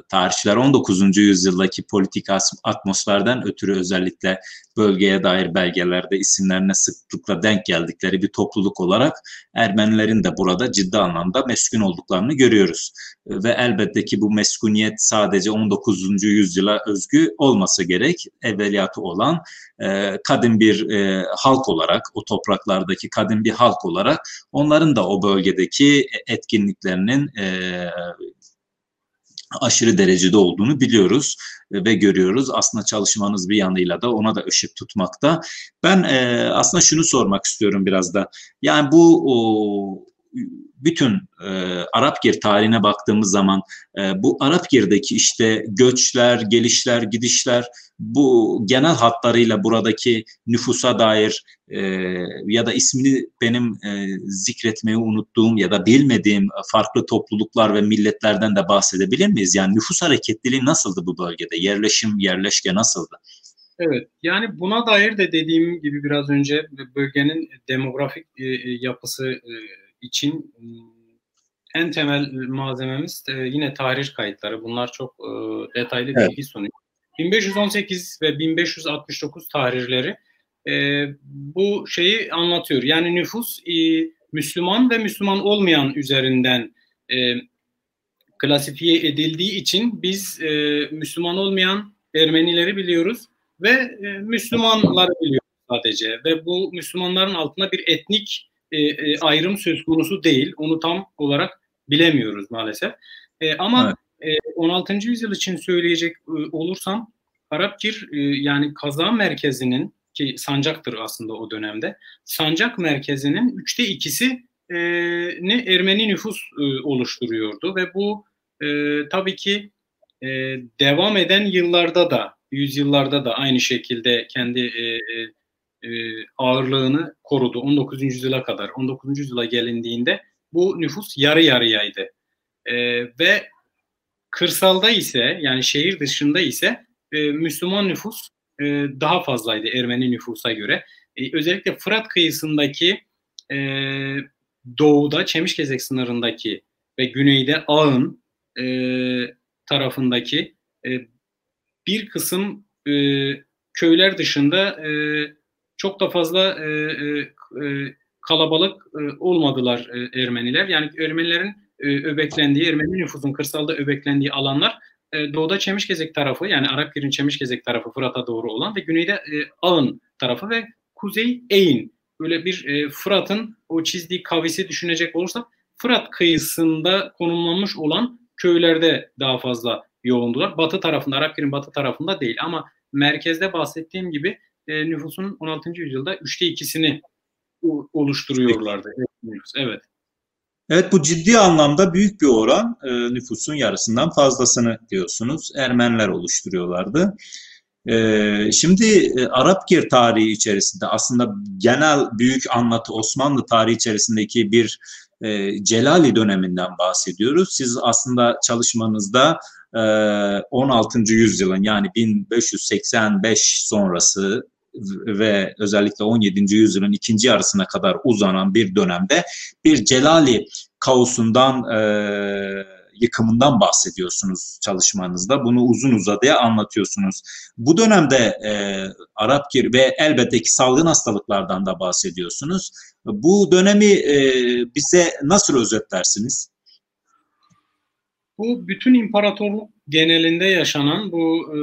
tarihçiler 19. yüzyıldaki politik atmosferden ötürü özellikle bölgeye dair belgelerde isimlerine sıklıkla denk geldikleri bir topluluk olarak Ermenilerin de burada ciddi anlamda meskun olduklarını görüyoruz. Ve elbette ki bu meskuniyet sadece 19. yüzyıla özgü olması gerek. Evveliyatı olan e, kadim bir e, halk olarak, o topraklardaki kadim bir halk olarak onların da o bölgedeki etkinliklerinin e, aşırı derecede olduğunu biliyoruz e, ve görüyoruz. Aslında çalışmanız bir yanıyla da ona da ışık tutmakta. Ben e, aslında şunu sormak istiyorum biraz da. Yani bu bütün e, Arapgir tarihine baktığımız zaman e, bu Arapgir'deki işte göçler, gelişler, gidişler bu genel hatlarıyla buradaki nüfusa dair e, ya da ismini benim e, zikretmeyi unuttuğum ya da bilmediğim farklı topluluklar ve milletlerden de bahsedebilir miyiz? Yani nüfus hareketliliği nasıldı bu bölgede? Yerleşim, yerleşke nasıldı? Evet, yani buna dair de dediğim gibi biraz önce bölgenin demografik e, e yapısı e, için en temel malzememiz e, yine tarih kayıtları. Bunlar çok e, detaylı evet. bilgi sunuyor. 1518 ve 1569 tarihleri e, bu şeyi anlatıyor. Yani nüfus e, Müslüman ve Müslüman olmayan üzerinden e, klasifiye edildiği için biz e, Müslüman olmayan Ermenileri biliyoruz ve e, Müslümanları biliyoruz sadece ve bu Müslümanların altında bir etnik e, e, ayrım söz konusu değil. Onu tam olarak bilemiyoruz maalesef. E, ama evet. e, 16. yüzyıl için söyleyecek e, olursam Arapkir e, yani kaza merkezinin ki sancaktır aslında o dönemde. Sancak merkezinin üçte ikisi e, ne Ermeni nüfus e, oluşturuyordu ve bu e, tabii ki e, devam eden yıllarda da yüzyıllarda da aynı şekilde kendi e, e, ağırlığını korudu 19. yüzyıla kadar. 19. yüzyıla gelindiğinde bu nüfus yarı yarıyaydı. E, ve kırsalda ise yani şehir dışında ise e, Müslüman nüfus e, daha fazlaydı Ermeni nüfusa göre. E, özellikle Fırat kıyısındaki e, doğuda Çemişgezek sınırındaki ve güneyde Ağın e, tarafındaki e, bir kısım e, köyler dışında e, çok da fazla e, e, e, kalabalık e, olmadılar e, Ermeniler. Yani Ermenilerin e, öbeklendiği, Ermeni nüfusun kırsalda öbeklendiği alanlar e, doğuda Çemişgezek tarafı yani Arapgir'in Çemişgezek tarafı Fırat'a doğru olan ve güneyde e, Ağın tarafı ve kuzey Eyn. Böyle bir e, Fırat'ın o çizdiği kavisi düşünecek olursak Fırat kıyısında konumlanmış olan köylerde daha fazla yoğundular. Batı tarafında, Arapgir'in batı tarafında değil ama merkezde bahsettiğim gibi e, nüfusun 16. yüzyılda üçte ikisini oluşturuyorlardı. Evet. Evet bu ciddi anlamda büyük bir oran e, nüfusun yarısından fazlasını diyorsunuz. Ermeniler oluşturuyorlardı. E, şimdi e, Arapgir tarihi içerisinde aslında genel büyük anlatı Osmanlı tarihi içerisindeki bir e, Celali döneminden bahsediyoruz. Siz aslında çalışmanızda e, 16. yüzyılın yani 1585 sonrası ve özellikle 17. yüzyılın ikinci yarısına kadar uzanan bir dönemde bir Celali kaosundan e, yıkımından bahsediyorsunuz çalışmanızda. Bunu uzun uzadıya anlatıyorsunuz. Bu dönemde e, Arap Kir ve elbette ki salgın hastalıklardan da bahsediyorsunuz. Bu dönemi e, bize nasıl özetlersiniz? Bu bütün imparatorluk genelinde yaşanan bu e,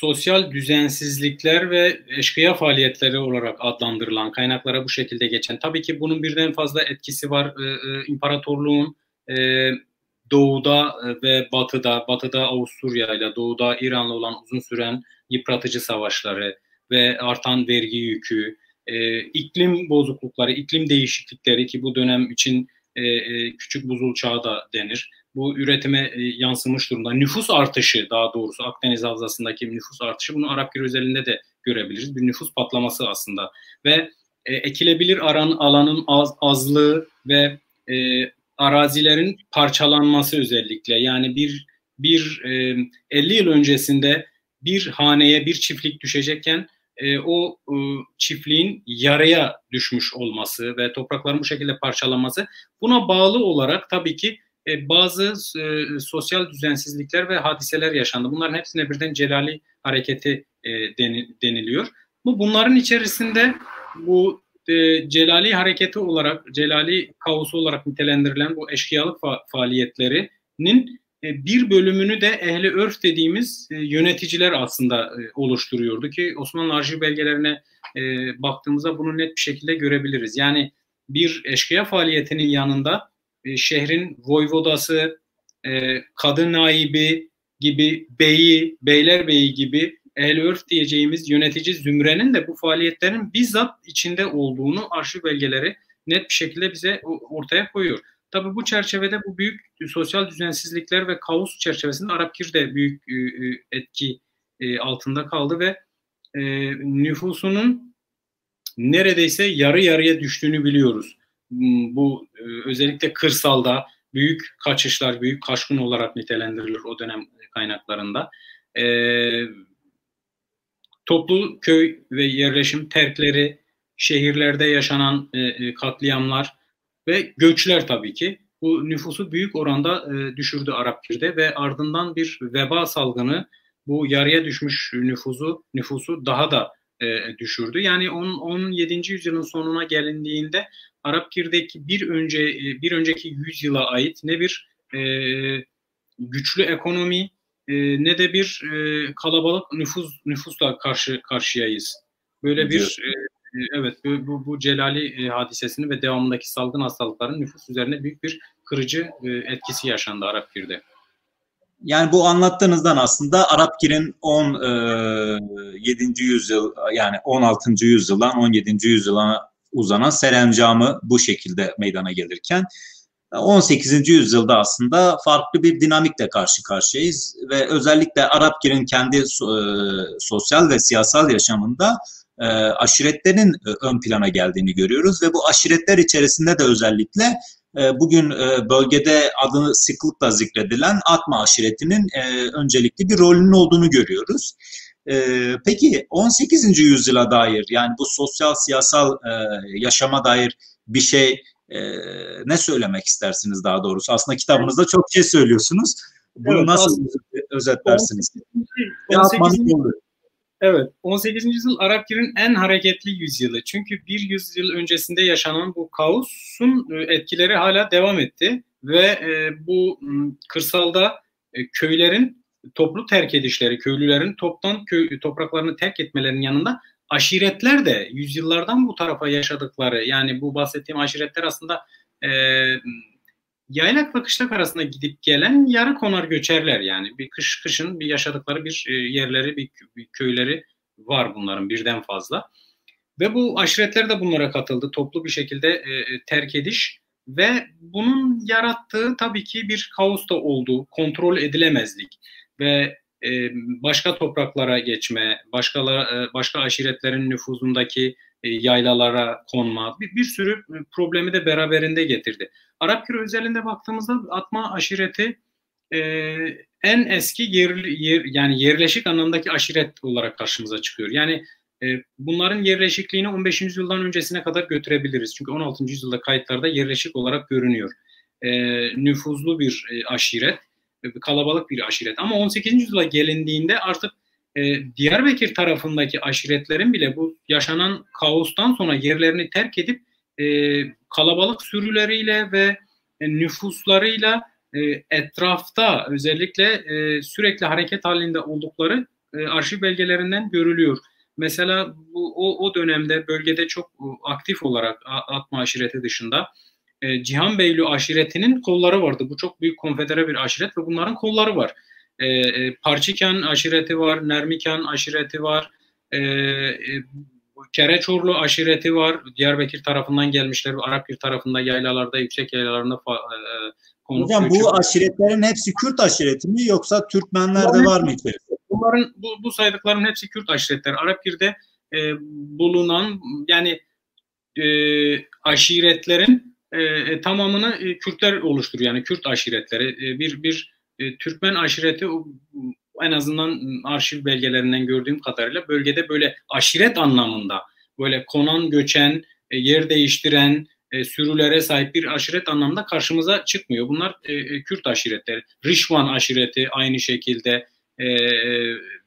sosyal düzensizlikler ve eşkıya faaliyetleri olarak adlandırılan kaynaklara bu şekilde geçen. Tabii ki bunun birden fazla etkisi var. E, e, imparatorluğun e, doğuda ve batıda, batıda Avusturya ile doğuda İran'la olan uzun süren yıpratıcı savaşları ve artan vergi yükü, e, iklim bozuklukları, iklim değişiklikleri ki bu dönem için e, e, küçük buzul çağı da denir bu üretime e, yansımış durumda. Nüfus artışı daha doğrusu Akdeniz Havzası'ndaki nüfus artışı bunu Arapgir özelinde de görebiliriz. Bir nüfus patlaması aslında ve e, ekilebilir aran alanın az, azlığı ve e, arazilerin parçalanması özellikle yani bir bir e, 50 yıl öncesinde bir haneye bir çiftlik düşecekken e, o e, çiftliğin yarıya düşmüş olması ve toprakların bu şekilde parçalanması buna bağlı olarak tabii ki e, bazı e, sosyal düzensizlikler ve hadiseler yaşandı. Bunların hepsine birden Celali hareketi e, deniliyor. Bu bunların içerisinde bu e, Celali hareketi olarak, Celali kaosu olarak nitelendirilen bu eşkıyalık fa- faaliyetlerinin e, bir bölümünü de ehli örf dediğimiz e, yöneticiler aslında e, oluşturuyordu ki Osmanlı arşiv belgelerine e, baktığımızda bunu net bir şekilde görebiliriz. Yani bir eşkıya faaliyetinin yanında e, şehrin voyvodası, e, kadın naibi gibi beyi, beyler beyi gibi ehl örf diyeceğimiz yönetici zümrenin de bu faaliyetlerin bizzat içinde olduğunu arşiv belgeleri net bir şekilde bize ortaya koyuyor. Tabii bu çerçevede bu büyük sosyal düzensizlikler ve kaos çerçevesinde Arapkir de büyük e, e, etki altında kaldı ve nüfusunun neredeyse yarı yarıya düştüğünü biliyoruz. Hmm, bu e, özellikle kırsalda büyük kaçışlar, büyük kaçkın olarak nitelendirilir o dönem kaynaklarında. E, toplu köy ve yerleşim terkleri, şehirlerde yaşanan e, e, katliamlar ve göçler tabii ki bu nüfusu büyük oranda e, düşürdü Arapkir'de ve ardından bir veba salgını bu yarıya düşmüş nüfusu nüfusu daha da e, düşürdü. Yani 10, 17. yüzyılın sonuna gelindiğinde Arapgir'deki bir önce e, bir önceki yüzyıla ait ne bir e, güçlü ekonomi e, ne de bir e, kalabalık nüfus nüfusla karşı karşıyayız. Böyle bir e, evet bu, bu, bu Celali e, hadisesini ve devamındaki salgın hastalıkların nüfus üzerine büyük bir kırıcı e, etkisi yaşandı Arapgir'de. Yani bu anlattığınızdan aslında Arapgir'in 17. E, yüzyıl yani 16. yüzyıldan 17. yüzyıla uzanan serencamı bu şekilde meydana gelirken 18. yüzyılda aslında farklı bir dinamikle karşı karşıyayız ve özellikle Arapgir'in kendi e, sosyal ve siyasal yaşamında e, aşiretlerin ön plana geldiğini görüyoruz ve bu aşiretler içerisinde de özellikle bugün e, bölgede adını sıklıkla zikredilen Atma aşiretinin e, öncelikli bir rolünün olduğunu görüyoruz. Peki 18. yüzyıla dair yani bu sosyal siyasal yaşama dair bir şey ne söylemek istersiniz daha doğrusu? Aslında kitabınızda çok şey söylüyorsunuz. Bunu evet, nasıl özetlersiniz? 18. 18. Evet, 18. yüzyıl Arapgir'in en hareketli yüzyılı. Çünkü bir yüzyıl öncesinde yaşanan bu kaosun e, etkileri hala devam etti ve e, bu kırsalda e, köylerin toplu terk edişleri, köylülerin toptan köy, topraklarını terk etmelerinin yanında aşiretler de yüzyıllardan bu tarafa yaşadıkları yani bu bahsettiğim aşiretler aslında e, yaylakla kışlak arasında gidip gelen yarı konar göçerler yani. Bir kış kışın bir yaşadıkları bir e, yerleri bir, köyleri var bunların birden fazla. Ve bu aşiretler de bunlara katıldı. Toplu bir şekilde e, e, terk ediş ve bunun yarattığı tabii ki bir kaos da oldu. Kontrol edilemezlik ve e, başka topraklara geçme başka e, başka aşiretlerin nüfuzundaki yaylalara konma bir, bir sürü problemi de beraberinde getirdi. Arap Kürü özelinde baktığımızda Atma aşireti e, en eski yer, yer yani yerleşik anlamdaki aşiret olarak karşımıza çıkıyor. Yani e, bunların yerleşikliğini 15. yüzyıldan öncesine kadar götürebiliriz. Çünkü 16. yüzyılda kayıtlarda yerleşik olarak görünüyor. E, nüfuzlu bir e, aşiret, e, kalabalık bir aşiret. Ama 18. yüzyıla gelindiğinde artık e, Diyarbakır tarafındaki aşiretlerin bile bu yaşanan kaostan sonra yerlerini terk edip e, kalabalık sürüleriyle ve e, nüfuslarıyla e, etrafta özellikle e, sürekli hareket halinde oldukları e, arşiv belgelerinden görülüyor. Mesela bu o, o dönemde bölgede çok e, aktif olarak Atma aşireti dışında e, Cihanbeyli aşiretinin kolları vardı. Bu çok büyük konfedere bir aşiret ve bunların kolları var. E, e, Parçikan aşireti var, Nermikan aşireti var, e, e, Kereçorlu aşireti var. Diyarbakır tarafından gelmişler. Arapgir tarafında yaylalarda, yüksek yaylalarında e, konup Hocam bu aşiretlerin hepsi Kürt aşireti mi yoksa Türkmenler de var mı içerisinde? Bunların bu, bu saydıklarım hepsi Kürt aşiretler. Arapgir'de e, bulunan yani e, aşiretlerin e, e tamamını e, Kürtler oluşturuyor. Yani Kürt aşiretleri. E, bir bir e, Türkmen aşireti en azından arşiv belgelerinden gördüğüm kadarıyla bölgede böyle aşiret anlamında böyle konan göçen, e, yer değiştiren, e, sürülere sahip bir aşiret anlamda karşımıza çıkmıyor. Bunlar Kürt aşiretleri. Rişvan aşireti aynı şekilde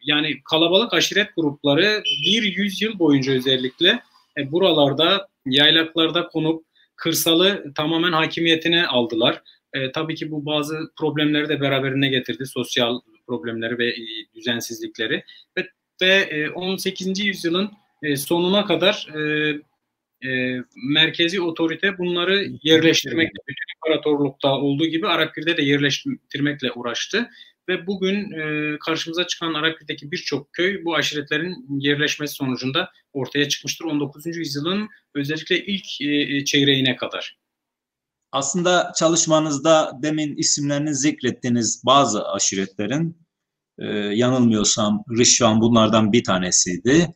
yani kalabalık aşiret grupları bir yüzyıl boyunca özellikle buralarda yaylaklarda konup kırsalı tamamen hakimiyetine aldılar. E, tabii ki bu bazı problemleri de beraberine getirdi. Sosyal problemleri ve e, düzensizlikleri. Ve, ve e, 18. yüzyılın e, sonuna kadar e, e, merkezi otorite bunları yerleştirmekle, bütün imparatorlukta olduğu gibi Arapgir'de de yerleştirmekle uğraştı. Ve bugün e, karşımıza çıkan Arapgir'deki birçok köy bu aşiretlerin yerleşmesi sonucunda ortaya çıkmıştır. 19. yüzyılın özellikle ilk e, çeyreğine kadar. Aslında çalışmanızda demin isimlerini zikrettiğiniz bazı aşiretlerin e, yanılmıyorsam Rişvan bunlardan bir tanesiydi.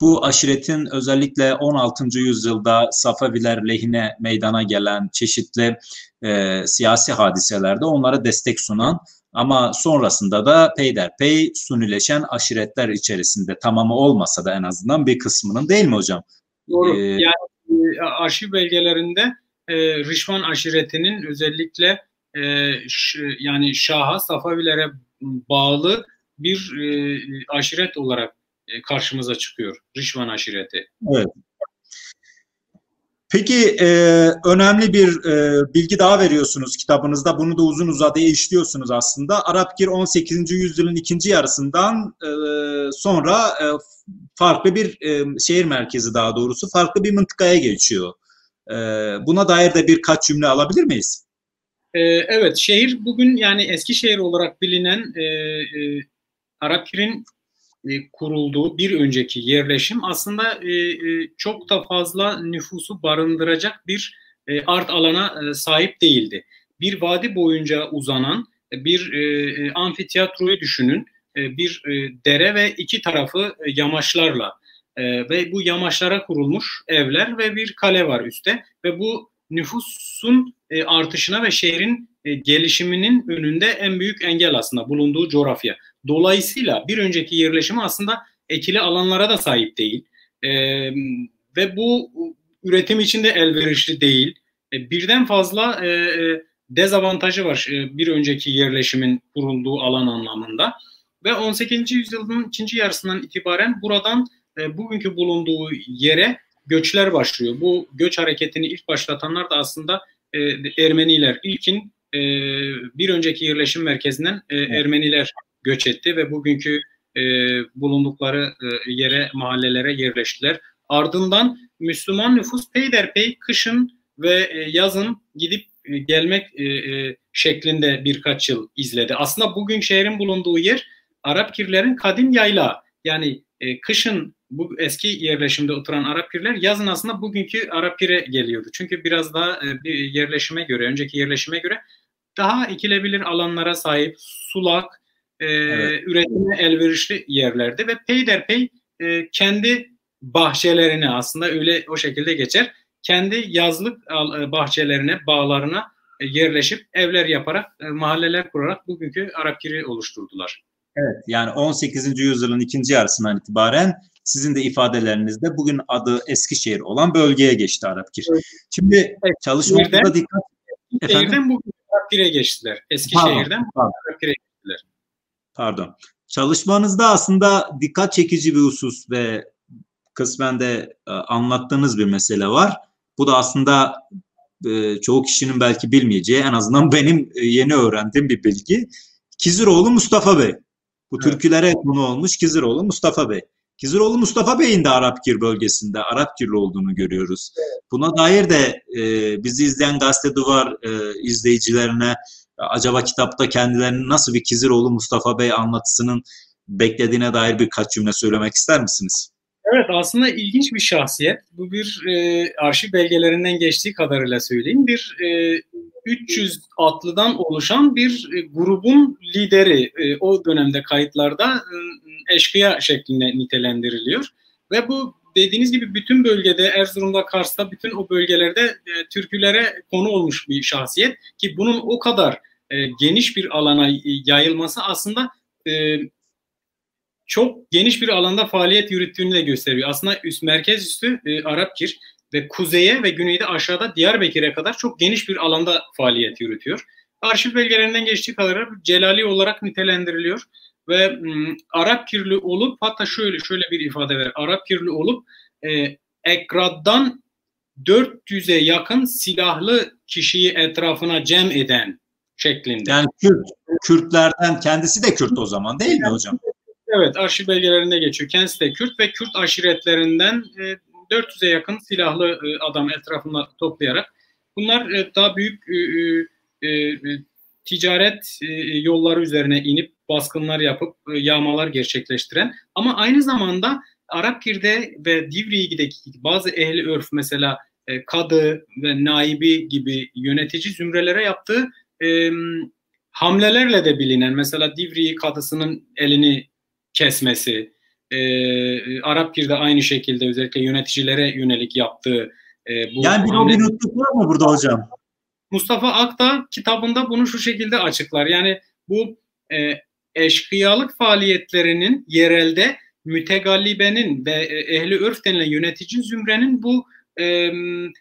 Bu aşiretin özellikle 16. yüzyılda Safaviler lehine meydana gelen çeşitli e, siyasi hadiselerde onlara destek sunan ama sonrasında da peyderpey sunileşen aşiretler içerisinde tamamı olmasa da en azından bir kısmının değil mi hocam? Doğru. Ee, yani e, arşiv belgelerinde e, Rişvan aşiretinin özellikle e, ş, yani Şah'a, Safavilere bağlı bir e, aşiret olarak e, karşımıza çıkıyor. Rişvan aşireti. Evet. Peki e, önemli bir e, bilgi daha veriyorsunuz kitabınızda. Bunu da uzun uzadıya işliyorsunuz aslında. Arapgir 18. yüzyılın ikinci yarısından e, sonra e, farklı bir e, şehir merkezi daha doğrusu farklı bir mıntıkaya geçiyor. E, buna dair de birkaç cümle alabilir miyiz? E, evet, şehir bugün yani eski şehir olarak bilinen e, e, Arapgir'in e, kurulduğu bir önceki yerleşim aslında e, e, çok da fazla nüfusu barındıracak bir art alana sahip değildi. Bir vadi boyunca uzanan bir amfiteyatroyu düşünün. Bir dere ve iki tarafı yamaçlarla ve bu yamaçlara kurulmuş evler ve bir kale var üstte ve bu nüfusun artışına ve şehrin gelişiminin önünde en büyük engel aslında bulunduğu coğrafya. Dolayısıyla bir önceki yerleşimi aslında ekili alanlara da sahip değil. E, ve bu üretim için de elverişli değil. E, birden fazla e, e dezavantajı var e, bir önceki yerleşimin kurulduğu alan anlamında. Ve 18. yüzyılın ikinci yarısından itibaren buradan e, bugünkü bulunduğu yere göçler başlıyor. Bu göç hareketini ilk başlatanlar da aslında e, Ermeniler. İlkin e, bir önceki yerleşim merkezinden e, Ermeniler göç etti ve bugünkü e, bulundukları e, yere, mahallelere yerleştiler. Ardından Müslüman nüfus peyderpey kışın ve e, yazın gidip e, gelmek e, e, şeklinde birkaç yıl izledi. Aslında bugün şehrin bulunduğu yer Arapkirlerin kadim yayla. Yani e, kışın bu eski yerleşimde oturan Arapkirler yazın aslında bugünkü Arapkir'e geliyordu. Çünkü biraz daha e, bir yerleşime göre, önceki yerleşime göre daha ekilebilir alanlara sahip, sulak, e, evet. üretime elverişli yerlerde ve peyderpey e, kendi bahçelerine aslında öyle o şekilde geçer. Kendi yazlık e, bahçelerine, bağlarına e, yerleşip evler yaparak, mahalleler kurarak bugünkü Arapkir'i oluşturdular. Evet yani 18. yüzyılın ikinci yarısından itibaren sizin de ifadelerinizde bugün adı Eskişehir olan bölgeye geçti Arapkir. Evet. Şimdi evet, çalışmamızda dikkat... Eskişehir'den bugün Arapkir'e geçtiler. Eskişehir'den Arapkir'e geçtiler. Pardon. Çalışmanızda aslında dikkat çekici bir husus ve kısmen de e, anlattığınız bir mesele var. Bu da aslında e, çoğu kişinin belki bilmeyeceği en azından benim e, yeni öğrendiğim bir bilgi. Kiziroğlu Mustafa Bey. Bu evet. türkülere konu olmuş Kiziroğlu Mustafa Bey. Kiziroğlu Mustafa Bey'in de Arapkir bölgesinde Arapkirli olduğunu görüyoruz. Buna dair de e, bizi izleyen gazete duvar e, izleyicilerine acaba kitapta kendilerinin nasıl bir Kiziroğlu Mustafa Bey anlatısının beklediğine dair birkaç cümle söylemek ister misiniz? Evet aslında ilginç bir şahsiyet. Bu bir e, arşiv belgelerinden geçtiği kadarıyla söyleyeyim. Bir e, 300 atlıdan oluşan bir e, grubun lideri. E, o dönemde kayıtlarda e, eşkıya şeklinde nitelendiriliyor. Ve bu dediğiniz gibi bütün bölgede Erzurum'da, Kars'ta bütün o bölgelerde e, türkülere konu olmuş bir şahsiyet ki bunun o kadar e, geniş bir alana yayılması aslında e, çok geniş bir alanda faaliyet yürüttüğünü de gösteriyor. Aslında üst merkez üstü e, Arapkir ve kuzeye ve güneyde aşağıda Diyarbakır'a kadar çok geniş bir alanda faaliyet yürütüyor. Arşiv belgelerinden geçtiği kadarıyla Celali olarak nitelendiriliyor ve m, Arap kirli olup hatta şöyle şöyle bir ifade ver. Arap kirli olup e, ekraddan 400'e yakın silahlı kişiyi etrafına cem eden şeklinde. Yani Kürt, Kürtlerden kendisi de Kürt o zaman değil mi hocam? Evet arşiv belgelerinde geçiyor. Kendisi de Kürt ve Kürt aşiretlerinden e, 400'e yakın silahlı e, adam etrafında toplayarak bunlar e, daha büyük e, e, e, ticaret e, yolları üzerine inip baskınlar yapıp e, yağmalar gerçekleştiren ama aynı zamanda Arapkir'de ve Divriği'deki bazı ehli örf mesela e, kadı ve naibi gibi yönetici zümrelere yaptığı e, hamlelerle de bilinen mesela Divriği kadısının elini kesmesi, e, Arapkir'de aynı şekilde özellikle yöneticilere yönelik yaptığı e, bu Yani bir Robin Hood'luk var mı burada hocam? Mustafa Akta kitabında bunu şu şekilde açıklar. Yani bu e, eşkıyalık faaliyetlerinin yerelde mütegallibenin ve e, ehli örf denilen yönetici zümrenin bu e,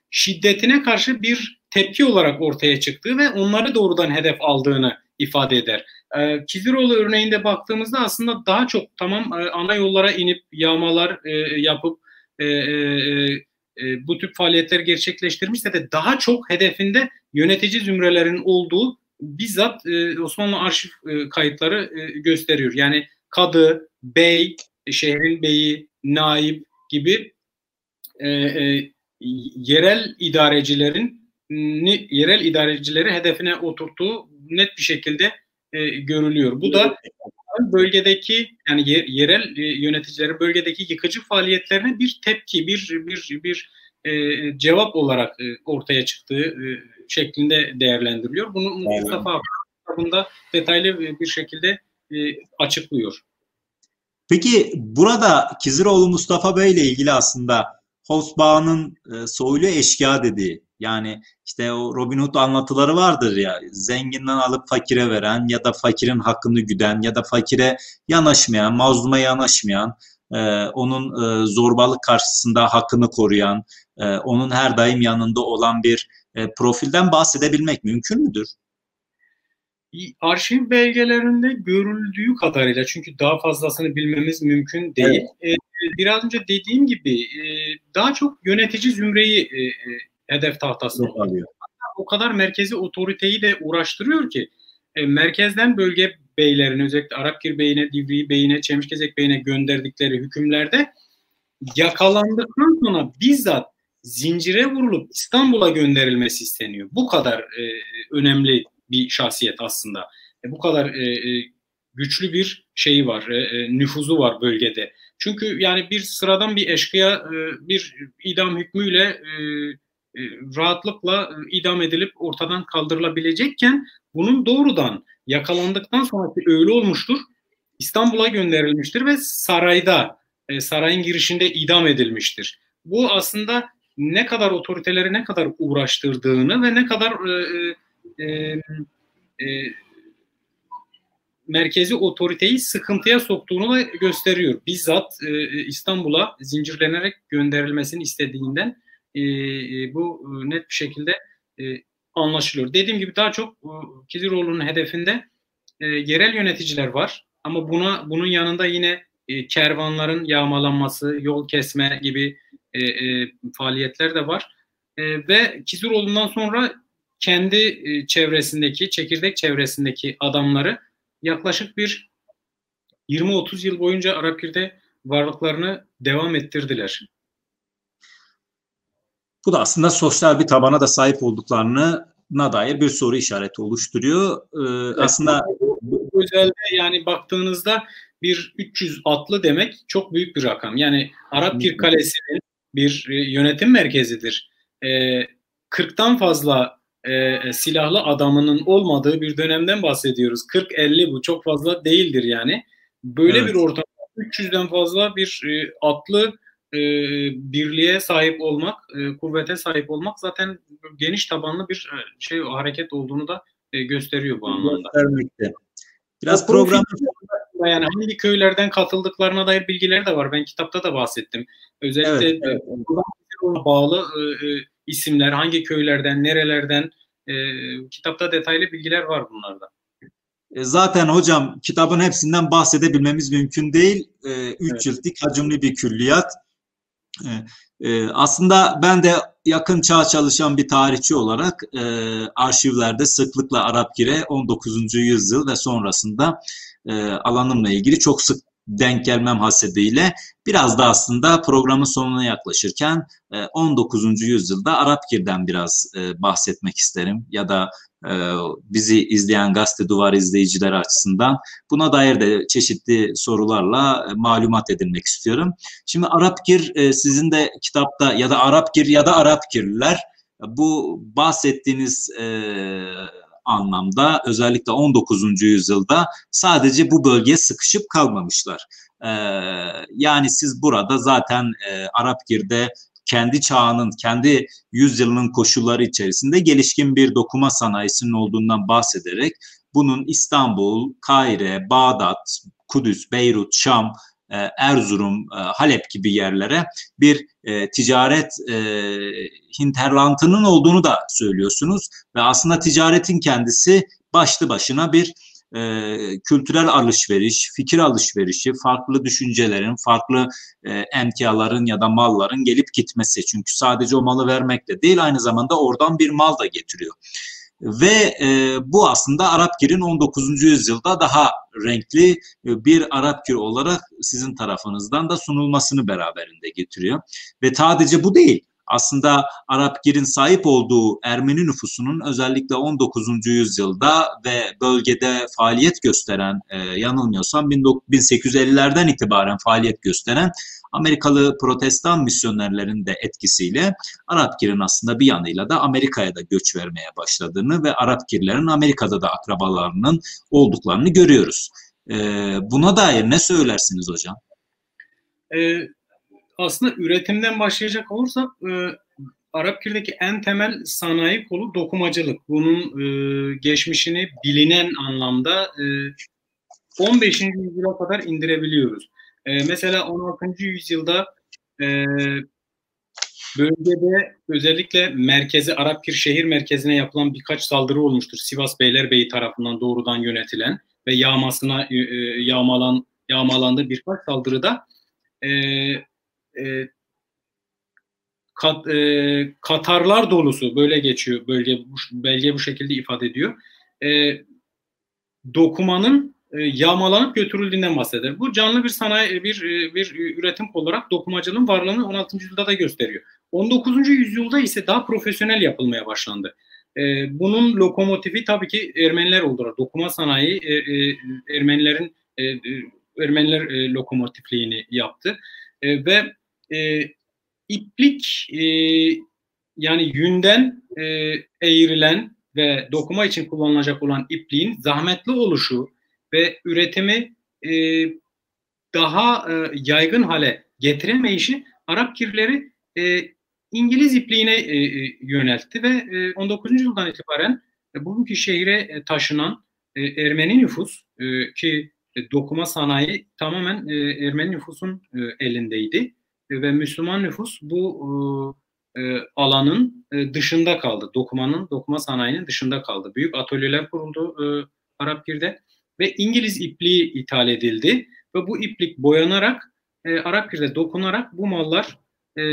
şiddetine karşı bir tepki olarak ortaya çıktığı ve onları doğrudan hedef aldığını ifade eder. E, Kiziroğlu örneğinde baktığımızda aslında daha çok tamam e, ana yollara inip yağmalar e, yapıp e, e, e, bu tip faaliyetler gerçekleştirmişse de daha çok hedefinde yönetici zümrelerin olduğu bizzat e, Osmanlı arşiv e, kayıtları e, gösteriyor. Yani kadı, bey, şehrin beyi, naip gibi e, e, yerel idarecilerin yerel idarecileri hedefine oturttuğu net bir şekilde e, görülüyor. Bu da bölgedeki yani yer, yerel e, yöneticilerin bölgedeki yıkıcı faaliyetlerine bir tepki, bir bir bir e, cevap olarak e, ortaya çıktığı e, şeklinde değerlendiriliyor. Bunu Mustafa kitabında detaylı bir şekilde e, açıklıyor. Peki burada Kiziroğlu Mustafa Bey ile ilgili aslında Hosbağ'ın e, soylu eşkıya dediği yani işte o Robin Hood anlatıları vardır ya zenginden alıp fakire veren ya da fakirin hakkını güden ya da fakire yanaşmayan, mazluma yanaşmayan, e, onun e, zorbalık karşısında hakkını koruyan, e, onun her daim yanında olan bir e, profilden bahsedebilmek mümkün müdür? Arşiv belgelerinde görüldüğü kadarıyla çünkü daha fazlasını bilmemiz mümkün değil. Evet. E, biraz önce dediğim gibi e, daha çok yönetici zümreyi e, e hedef tahtası alıyor. O kadar merkezi otoriteyi de uğraştırıyor ki e, merkezden bölge beylerini özellikle Arapgir Bey'ine, Divri Bey'ine, Çemişkezek Bey'ine gönderdikleri hükümlerde yakalandıktan sonra bizzat zincire vurulup İstanbul'a gönderilmesi isteniyor. Bu kadar e, önemli bir şahsiyet aslında. E, bu kadar e, e, güçlü bir şeyi var, e, e, nüfuzu var bölgede. Çünkü yani bir sıradan bir eşkıya e, bir idam hükmüyle e, rahatlıkla e, idam edilip ortadan kaldırılabilecekken bunun doğrudan yakalandıktan sonraki öyle olmuştur. İstanbul'a gönderilmiştir ve sarayda, e, sarayın girişinde idam edilmiştir. Bu aslında ne kadar otoriteleri ne kadar uğraştırdığını ve ne kadar e, e, e, merkezi otoriteyi sıkıntıya soktuğunu da gösteriyor. Bizzat e, İstanbul'a zincirlenerek gönderilmesini istediğinden e, e, bu e, net bir şekilde e, anlaşılıyor. Dediğim gibi daha çok e, Kiziroğlu'nun hedefinde e, yerel yöneticiler var. Ama buna bunun yanında yine e, kervanların yağmalanması, yol kesme gibi e, e, faaliyetler de var. E, ve Kiziroğlu'ndan sonra kendi e, çevresindeki, çekirdek çevresindeki adamları yaklaşık bir 20-30 yıl boyunca Arapgir'de varlıklarını devam ettirdiler. Bu da aslında sosyal bir tabana da sahip olduklarını na dair bir soru işareti oluşturuyor. Ee, evet, aslında özelde yani baktığınızda bir 300 atlı demek çok büyük bir rakam. Yani Arap Pir Kalesi'nin bir e, yönetim merkezidir. Ee, 40'tan fazla e, silahlı adamının olmadığı bir dönemden bahsediyoruz. 40-50 bu çok fazla değildir yani. Böyle evet. bir ortamda 300'den fazla bir e, atlı e, birliğe sahip olmak, e, kuvvete sahip olmak zaten geniş tabanlı bir e, şey hareket olduğunu da e, gösteriyor bu anlamda. Göstermekte. Biraz program yani hangi köylerden katıldıklarına dair bilgiler de var. Ben kitapta da bahsettim. Özellikle evet, evet. bağlı e, e, isimler, hangi köylerden, nerelerden e, kitapta detaylı bilgiler var bunlarda. E, zaten hocam kitabın hepsinden bahsedebilmemiz mümkün değil. 3 e, üç evet. ciltlik hacimli bir külliyat. E, e, aslında ben de yakın çağ çalışan bir tarihçi olarak e, arşivlerde sıklıkla Arapgir'e 19. yüzyıl ve sonrasında e, alanımla ilgili çok sık denk gelmem hasebiyle biraz da aslında programın sonuna yaklaşırken 19. E, yüzyılda Arapgir'den biraz bahsetmek isterim ya da bizi izleyen gazete duvar izleyiciler açısından buna dair de çeşitli sorularla malumat edinmek istiyorum. Şimdi Arapgir sizin de kitapta ya da Arapgir ya da Arapgirliler bu bahsettiğiniz anlamda özellikle 19. yüzyılda sadece bu bölgeye sıkışıp kalmamışlar. Yani siz burada zaten e, Arapgir'de kendi çağının, kendi yüzyılının koşulları içerisinde gelişkin bir dokuma sanayisinin olduğundan bahsederek bunun İstanbul, Kahire, Bağdat, Kudüs, Beyrut, Şam, e, Erzurum, e, Halep gibi yerlere bir e, ticaret hinterlantının olduğunu da söylüyorsunuz. Ve aslında ticaretin kendisi başlı başına bir e, kültürel alışveriş, fikir alışverişi, farklı düşüncelerin, farklı e, emtiaların ya da malların gelip gitmesi. Çünkü sadece o malı vermekle değil aynı zamanda oradan bir mal da getiriyor. Ve e, bu aslında Arapgir'in 19. yüzyılda daha renkli e, bir Arapgir olarak sizin tarafınızdan da sunulmasını beraberinde getiriyor. Ve sadece bu değil aslında Arapgir'in sahip olduğu Ermeni nüfusunun özellikle 19. yüzyılda ve bölgede faaliyet gösteren, e, yanılmıyorsam 1850'lerden itibaren faaliyet gösteren Amerikalı protestan misyonerlerin de etkisiyle Arapgir'in aslında bir yanıyla da Amerika'ya da göç vermeye başladığını ve Arapgirlerin Amerika'da da akrabalarının olduklarını görüyoruz. E, buna dair ne söylersiniz hocam? Ee, aslında üretimden başlayacak olursak e, Arapgir'deki en temel sanayi kolu dokumacılık. Bunun e, geçmişini bilinen anlamda e, 15. yüzyıla kadar indirebiliyoruz. E, mesela 16. yüzyılda e, bölgede özellikle merkezi Arapgir şehir merkezine yapılan birkaç saldırı olmuştur. Sivas Beylerbeyi tarafından doğrudan yönetilen ve yağmasına e, e yağmalan yağmalandığı birkaç saldırıda e, e, kat, e, Katarlar dolusu böyle geçiyor bölge belge bu şekilde ifade ediyor. E, dokumanın e, yağmalanıp götürüldüğünden bahseder. Bu canlı bir sanayi, bir e, bir üretim olarak dokumacılığın varlığını 16. yüzyılda da gösteriyor. 19. yüzyılda ise daha profesyonel yapılmaya başlandı. E, bunun lokomotifi tabii ki Ermeniler oldular. Dokuma sanayi e, e, Ermenilerin e, e Ermeniler e, lokomotifliğini yaptı e, ve e, iplik e, yani yünden e, eğrilen ve dokuma için kullanılacak olan ipliğin zahmetli oluşu ve üretimi e, daha e, yaygın hale getiremeyişi Arap kirleri e, İngiliz ipliğine e, e, yöneltti ve e, 19. yüzyıldan itibaren e, bugünkü şehire e, taşınan e, Ermeni nüfus e, ki e, dokuma sanayi tamamen e, Ermeni nüfusun e, elindeydi ve Müslüman nüfus bu e, e, alanın e, dışında kaldı. Dokumanın, dokuma sanayinin dışında kaldı. Büyük atölyeler kuruldu e, Arapgir'de ve İngiliz ipliği ithal edildi ve bu iplik boyanarak e, Arapgir'de dokunarak bu mallar e,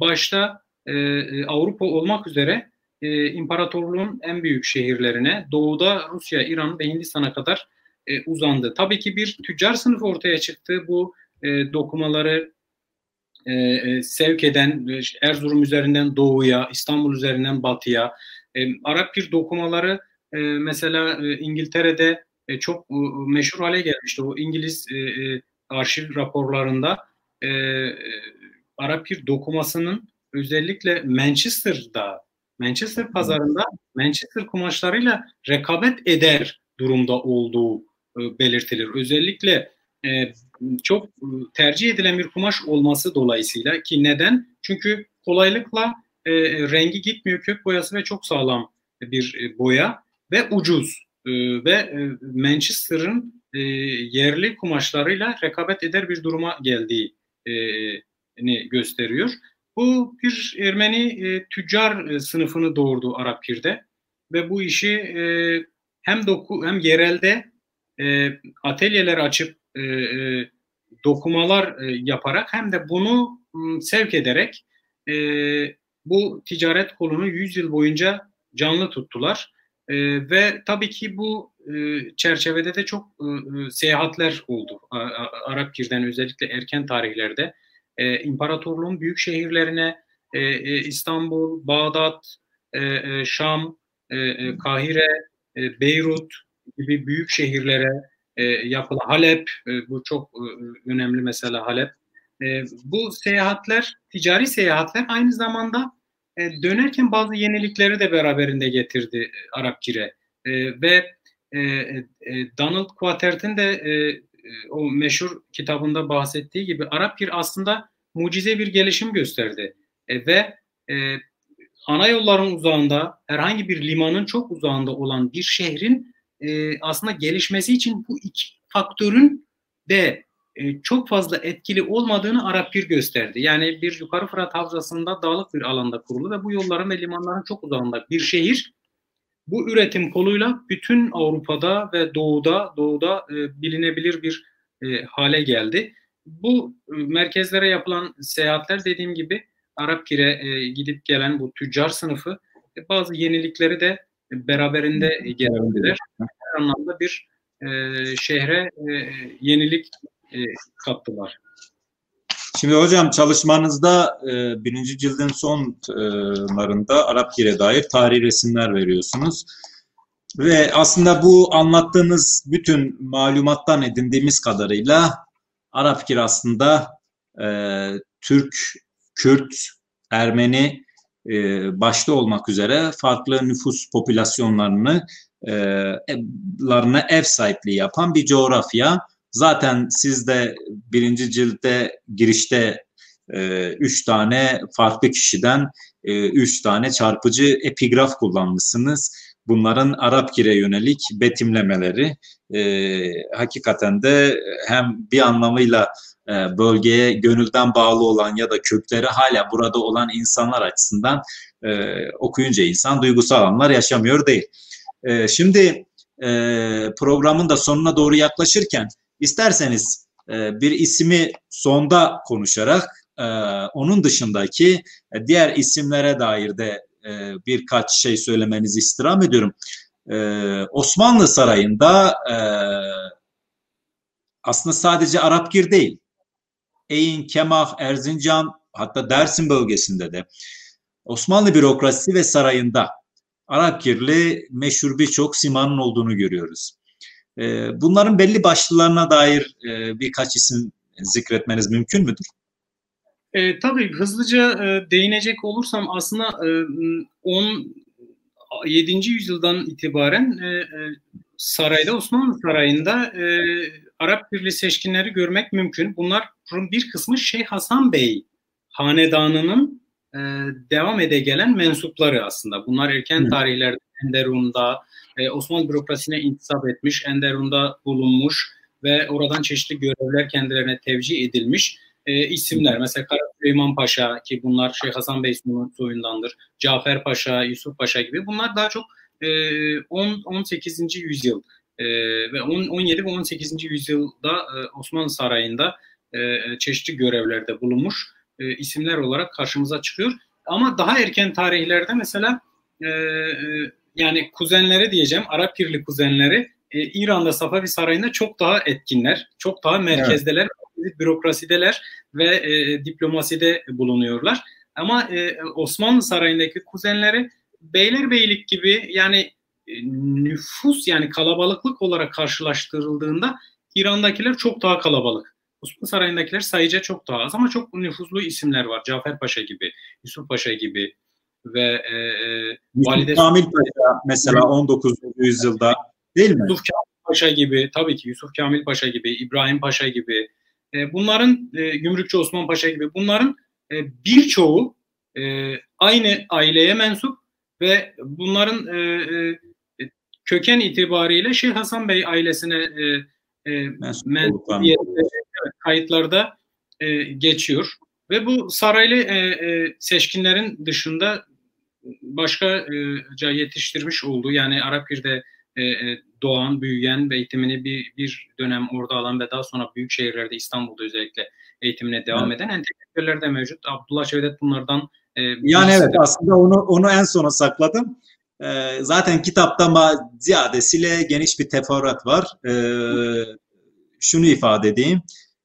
başta e, e, Avrupa olmak üzere e, imparatorluğun en büyük şehirlerine doğuda Rusya, İran ve Hindistan'a kadar e, uzandı. Tabii ki bir tüccar sınıfı ortaya çıktı. Bu e, dokumaları e, e, sevk eden e, Erzurum üzerinden doğuya, İstanbul üzerinden batıya, e, Arap bir dokumaları e, mesela e, İngiltere'de e, çok e, meşhur hale gelmişti. O İngiliz e, e, arşiv raporlarında e, e, Arap bir dokumasının özellikle Manchester'da, Manchester pazarında Manchester kumaşlarıyla rekabet eder durumda olduğu e, belirtilir. Özellikle e, çok e, tercih edilen bir kumaş olması dolayısıyla ki neden? Çünkü kolaylıkla e, rengi gitmiyor kök boyası ve çok sağlam bir e, boya ve ucuz e, ve e, Manchester'ın e, yerli kumaşlarıyla rekabet eder bir duruma geldiğini gösteriyor. Bu bir Ermeni e, tüccar e, sınıfını doğurdu Arapkir'de ve bu işi e, hem doku hem yerelde e, atölyeler açıp e, e, dokumalar e, yaparak hem de bunu m, sevk ederek e, bu ticaret kolunu 100 yıl boyunca canlı tuttular. E, ve tabii ki bu e, çerçevede de çok e, seyahatler oldu. Arapkir'den özellikle erken tarihlerde e, imparatorluğun büyük şehirlerine e, e, İstanbul, Bağdat, e, e, Şam, e, e, Kahire, e, Beyrut gibi büyük şehirlere e, yapılan Halep, e, bu çok e, önemli mesela Halep. E, bu seyahatler, ticari seyahatler aynı zamanda e, dönerken bazı yenilikleri de beraberinde getirdi e, Arapkir'e. E, ve e, e, Donald Quatert'in de e, o meşhur kitabında bahsettiği gibi Arapkir aslında mucize bir gelişim gösterdi. E, ve e, ana yolların uzağında herhangi bir limanın çok uzağında olan bir şehrin e, aslında gelişmesi için bu iki faktörün de e, çok fazla etkili olmadığını Arap bir gösterdi. Yani bir yukarı Fırat Havzası'nda dağlık bir alanda kurulu ve bu yolların ve limanların çok uzağında bir şehir bu üretim koluyla bütün Avrupa'da ve doğuda doğuda e, bilinebilir bir e, hale geldi. Bu e, merkezlere yapılan seyahatler dediğim gibi Arapkir'e e, gidip gelen bu tüccar sınıfı e, bazı yenilikleri de beraberinde getirdiler. Her anlamda bir e, şehre e, yenilik e, kattılar. Şimdi hocam çalışmanızda e, birinci cildin sonlarında Arapkir'e dair tarihi resimler veriyorsunuz. Ve aslında bu anlattığınız bütün malumattan edindiğimiz kadarıyla Arapkir aslında e, Türk, Kürt, Ermeni e, başta olmak üzere farklı nüfus popülasyonlarını e, larına ev sahipliği yapan bir coğrafya. Zaten siz de birinci cilde girişte e, üç tane farklı kişiden e, üç tane çarpıcı epigraf kullanmışsınız. Bunların Arapkir'e yönelik betimlemeleri e, hakikaten de hem bir anlamıyla bölgeye gönülden bağlı olan ya da kökleri hala burada olan insanlar açısından e, okuyunca insan duygusal anlar yaşamıyor değil. E, şimdi e, programın da sonuna doğru yaklaşırken isterseniz e, bir ismi sonda konuşarak e, onun dışındaki e, diğer isimlere dair de e, birkaç şey söylemenizi istirham ediyorum. E, Osmanlı Sarayı'nda e, aslında sadece Arapgir değil. Eyn, Kemah, Erzincan hatta Dersim bölgesinde de Osmanlı bürokrasisi ve sarayında Arapgirli meşhur birçok simanın olduğunu görüyoruz. Ee, bunların belli başlılarına dair e, birkaç isim zikretmeniz mümkün müdür? E, tabii hızlıca e, değinecek olursam aslında e, 10 7. yüzyıldan itibaren e, e, sarayda Osmanlı Sarayı'nda e, Arap Birliği seçkinleri görmek mümkün. Bunların bir kısmı Şeyh Hasan Bey hanedanının e, devam ede gelen mensupları aslında. Bunlar erken tarihlerde Enderun'da e, Osmanlı bürokrasisine intisap etmiş, Enderun'da bulunmuş ve oradan çeşitli görevler kendilerine tevcih edilmiş e, isimler. Mesela Kara Süleyman Paşa ki bunlar Şeyh Hasan Bey soyundandır. Cafer Paşa, Yusuf Paşa gibi bunlar daha çok e, 10 18. yüzyıl e, ve 10, 17 ve 18. yüzyılda e, Osmanlı Sarayı'nda e, çeşitli görevlerde bulunmuş e, isimler olarak karşımıza çıkıyor. Ama daha erken tarihlerde mesela e, e, yani kuzenleri diyeceğim, Arap Pirli kuzenleri e, İran'da Safavi Sarayı'nda çok daha etkinler, çok daha merkezdeler, evet. bürokrasideler ve e, diplomaside bulunuyorlar. Ama e, Osmanlı Sarayı'ndaki kuzenleri Beylerbeylik gibi yani e, nüfus yani kalabalıklık olarak karşılaştırıldığında İran'dakiler çok daha kalabalık. Osmanlı Sarayı'ndakiler sayıca çok daha az ama çok nüfuzlu isimler var. Cafer Paşa gibi, Yusuf Paşa gibi ve e, e Valide Kamil Paşa mesela 19. yüzyılda değil mi? Yusuf Kamil Paşa gibi, tabii ki Yusuf Kamil Paşa gibi, İbrahim Paşa gibi, e, bunların e, Gümrükçü Osman Paşa gibi bunların e, birçoğu e, aynı aileye mensup ve bunların e, e, köken itibariyle Şeyh Hasan Bey ailesine e, e, mensup kayıtlarda e, geçiyor. Ve bu saraylı e, e, seçkinlerin dışında başkaca yetiştirmiş olduğu yani Arapgir'de e, e, doğan, büyüyen ve eğitimini bir, bir dönem orada alan ve daha sonra büyük şehirlerde İstanbul'da özellikle eğitimine devam evet. eden entelektüeller de mevcut. Abdullah Cevdet bunlardan e, yani evet aslında onu onu en sona sakladım. E, zaten kitapta ma ziyadesiyle geniş bir teferruat var. E, şunu ifade edeyim.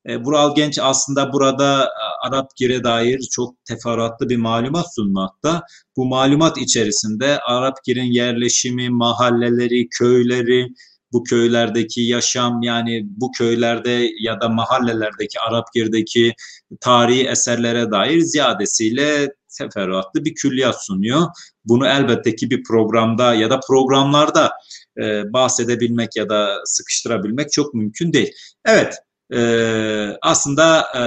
E, Bural Genç aslında burada e, Arap Gir'e dair çok teferruatlı bir malumat sunmakta. Bu malumat içerisinde Arap Gir'in yerleşimi, mahalleleri, köyleri, bu köylerdeki yaşam yani bu köylerde ya da mahallelerdeki Arap Gir'deki tarihi eserlere dair ziyadesiyle teferruatlı bir külliyat sunuyor. Bunu elbette ki bir programda ya da programlarda e, bahsedebilmek ya da sıkıştırabilmek çok mümkün değil. Evet, e, aslında e,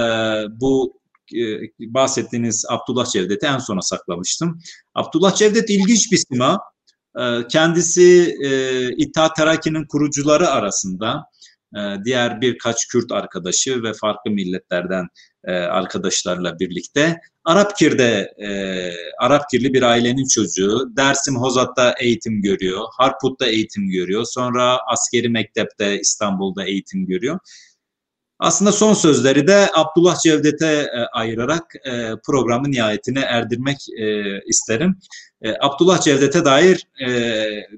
bu e, bahsettiğiniz Abdullah Cevdet'i en sona saklamıştım. Abdullah Cevdet ilginç bir sima. E, kendisi e, İttihat Terakki'nin kurucuları arasında e, diğer birkaç Kürt arkadaşı ve farklı milletlerden e, arkadaşlarla birlikte Arapkir'de e, Arapkirli bir ailenin çocuğu Dersim Hozat'ta eğitim görüyor, Harput'ta eğitim görüyor, sonra askeri mektepte İstanbul'da eğitim görüyor. Aslında son sözleri de Abdullah Cevdet'e e, ayırarak programın nihayetine erdirmek isterim. Abdullah Cevdet'e dair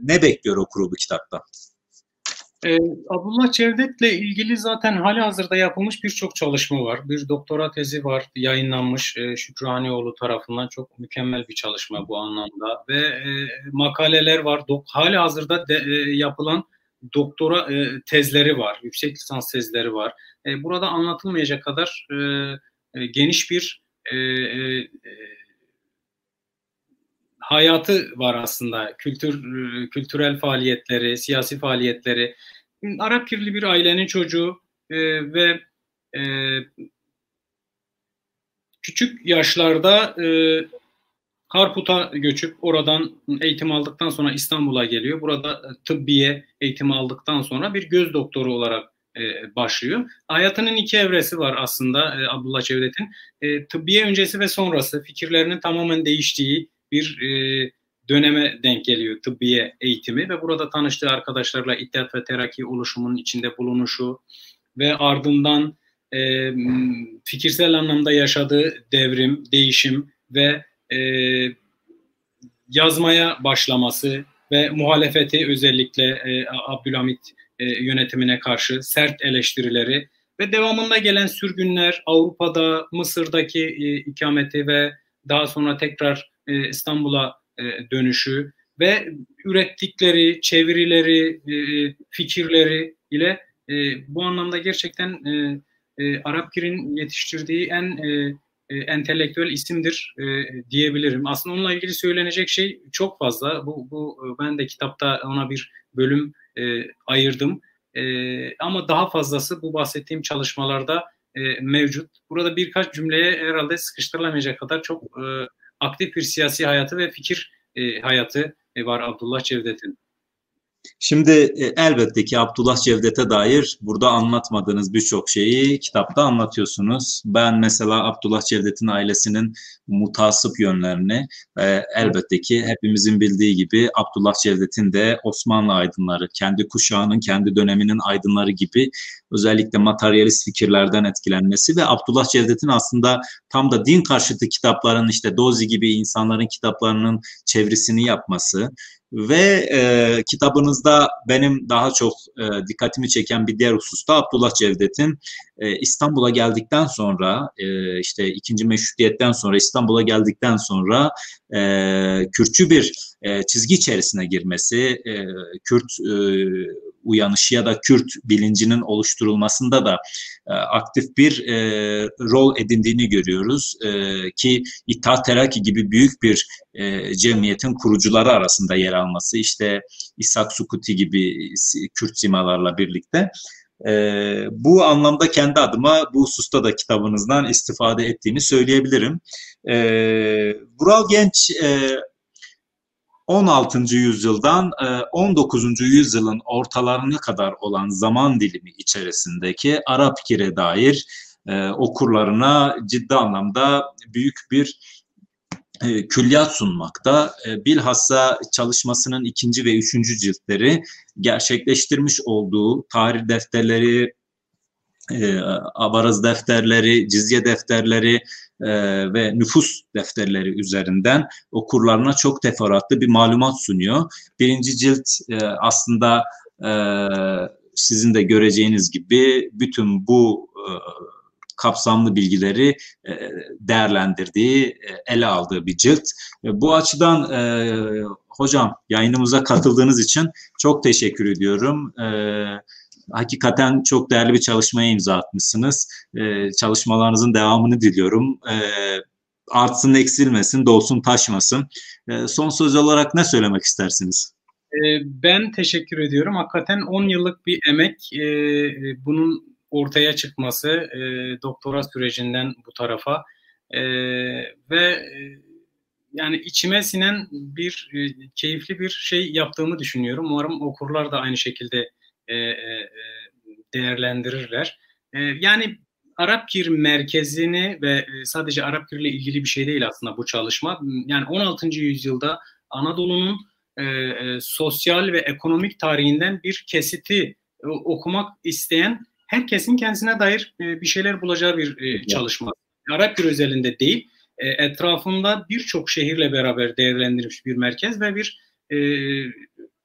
ne bekliyor okuru bu kitapta? Ee, Abdullah Cevdet'le ilgili zaten hali hazırda yapılmış birçok çalışma var. Bir doktora tezi var, yayınlanmış e, Şükranioğlu tarafından çok mükemmel bir çalışma bu anlamda. Ve e, makaleler var, dok hali hazırda de, e, yapılan doktora e, tezleri var, yüksek lisans tezleri var. E, burada anlatılmayacak kadar e, e, geniş bir e, e, hayatı var aslında. Kültür kültürel faaliyetleri, siyasi faaliyetleri. Arap kirli bir ailenin çocuğu e, ve e, küçük yaşlarda e, Harput'a göçüp oradan eğitim aldıktan sonra İstanbul'a geliyor. Burada tıbbiye eğitimi aldıktan sonra bir göz doktoru olarak e, başlıyor. Hayatının iki evresi var aslında e, Abdullah Cevdet'in. E, tıbbiye öncesi ve sonrası fikirlerinin tamamen değiştiği bir e, döneme denk geliyor tıbbiye eğitimi ve burada tanıştığı arkadaşlarla İttihat ve Terakki oluşumunun içinde bulunuşu ve ardından e, fikirsel anlamda yaşadığı devrim, değişim ve e, yazmaya başlaması ve muhalefeti özellikle e, Abdülhamit e, yönetimine karşı sert eleştirileri ve devamında gelen sürgünler, Avrupa'da, Mısır'daki ikameti ve daha sonra tekrar İstanbul'a dönüşü ve ürettikleri çevirileri, fikirleri ile bu anlamda gerçekten Arap Gir'in yetiştirdiği en e, entelektüel isimdir e, diyebilirim. Aslında onunla ilgili söylenecek şey çok fazla. Bu, bu e, ben de kitapta ona bir bölüm e, ayırdım. E, ama daha fazlası bu bahsettiğim çalışmalarda e, mevcut. Burada birkaç cümleye herhalde sıkıştırılamayacak kadar çok e, aktif bir siyasi hayatı ve fikir e, hayatı e, var Abdullah Cevdet'in. Şimdi e, elbette ki Abdullah Cevdet'e dair burada anlatmadığınız birçok şeyi kitapta anlatıyorsunuz. Ben mesela Abdullah Cevdet'in ailesinin mutasip yönlerini e, elbette ki hepimizin bildiği gibi Abdullah Cevdet'in de Osmanlı aydınları, kendi kuşağının, kendi döneminin aydınları gibi özellikle materyalist fikirlerden etkilenmesi ve Abdullah Cevdet'in aslında tam da din karşıtı kitapların işte Dozi gibi insanların kitaplarının çevresini yapması ve e, kitabınızda benim daha çok e, dikkatimi çeken bir diğer hususta Abdullah Cevdet'in e, İstanbul'a geldikten sonra e, işte ikinci meşrutiyetten sonra İstanbul'a geldikten sonra e, Kürtçü bir e, çizgi içerisine girmesi, e, Kürt e, uyanışı ya da Kürt bilincinin oluşturulmasında da e, aktif bir e, rol edindiğini görüyoruz e, ki İttihat Terakki gibi büyük bir e, cemiyetin kurucuları arasında yer alması işte İshak Sukuti gibi Kürt simalarla birlikte e, bu anlamda kendi adıma bu hususta da kitabınızdan istifade ettiğini söyleyebilirim. E, Vural Genç e, 16. yüzyıldan 19. E, yüzyılın ortalarına kadar olan zaman dilimi içerisindeki Arap kire dair e, okurlarına ciddi anlamda büyük bir e, külliyat sunmakta. Bilhassa çalışmasının ikinci ve üçüncü ciltleri gerçekleştirmiş olduğu tarih defterleri, abaraz defterleri, cizye defterleri e, ve nüfus defterleri üzerinden okurlarına çok teferruatlı bir malumat sunuyor. Birinci cilt e, aslında e, sizin de göreceğiniz gibi bütün bu e, kapsamlı bilgileri e, değerlendirdiği, e, ele aldığı bir cilt. E, bu açıdan e, hocam yayınımıza katıldığınız için çok teşekkür ediyorum. Evet hakikaten çok değerli bir çalışmaya imza atmışsınız. E, çalışmalarınızın devamını diliyorum. E, artsın, eksilmesin, dolsun, taşmasın. E, son söz olarak ne söylemek istersiniz? Ben teşekkür ediyorum. Hakikaten 10 yıllık bir emek. Bunun ortaya çıkması doktora sürecinden bu tarafa ve e, yani içime sinen bir e, keyifli bir şey yaptığımı düşünüyorum. Umarım okurlar da aynı şekilde e, e, e, değerlendirirler. E, yani Arap Gir merkezini ve e, sadece Arap Gir ile ilgili bir şey değil aslında bu çalışma. Yani 16. yüzyılda Anadolu'nun e, e, sosyal ve ekonomik tarihinden bir kesiti e, okumak isteyen herkesin kendisine dair e, bir şeyler bulacağı bir e, çalışma. Arap Gir özelinde değil, e, etrafında birçok şehirle beraber değerlendirilmiş bir merkez ve bir e,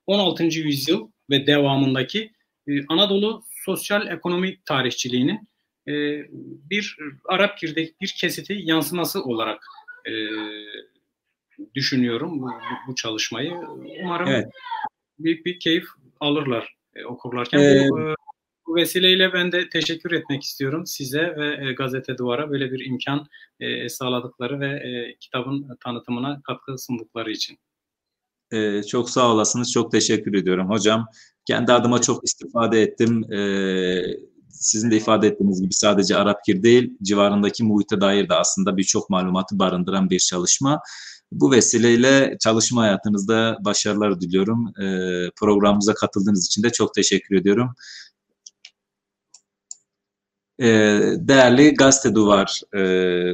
16. yüzyıl ve devamındaki e, Anadolu sosyal ekonomik tarihçiliğinin e, bir Arap girdeki bir kesiti yansıması olarak e, düşünüyorum bu, bu çalışmayı. Umarım evet. büyük bir keyif alırlar e, okurlarken. Ee, bu, e, bu vesileyle ben de teşekkür etmek istiyorum size ve e, Gazete Duvar'a böyle bir imkan e, sağladıkları ve e, kitabın tanıtımına katkı sundukları için. Ee, çok sağ olasınız. Çok teşekkür ediyorum hocam. Kendi adıma çok istifade ettim. Ee, sizin de ifade ettiğiniz gibi sadece Arapgir değil, civarındaki muhite dair de aslında birçok malumatı barındıran bir çalışma. Bu vesileyle çalışma hayatınızda başarılar diliyorum. Ee, programımıza katıldığınız için de çok teşekkür ediyorum. Ee, değerli Gazete Duvar e,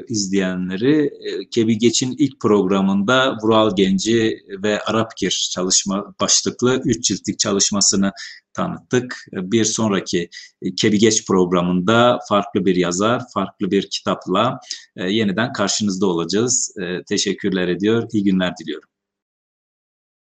izleyenleri, e, Kebi Geç'in ilk programında Vural Genci ve Arapkir çalışma başlıklı 3 ciltlik çalışmasını tanıttık. Bir sonraki e, Kebi Geç programında farklı bir yazar, farklı bir kitapla yeniden karşınızda olacağız. Teşekkürler ediyor, iyi günler diliyorum.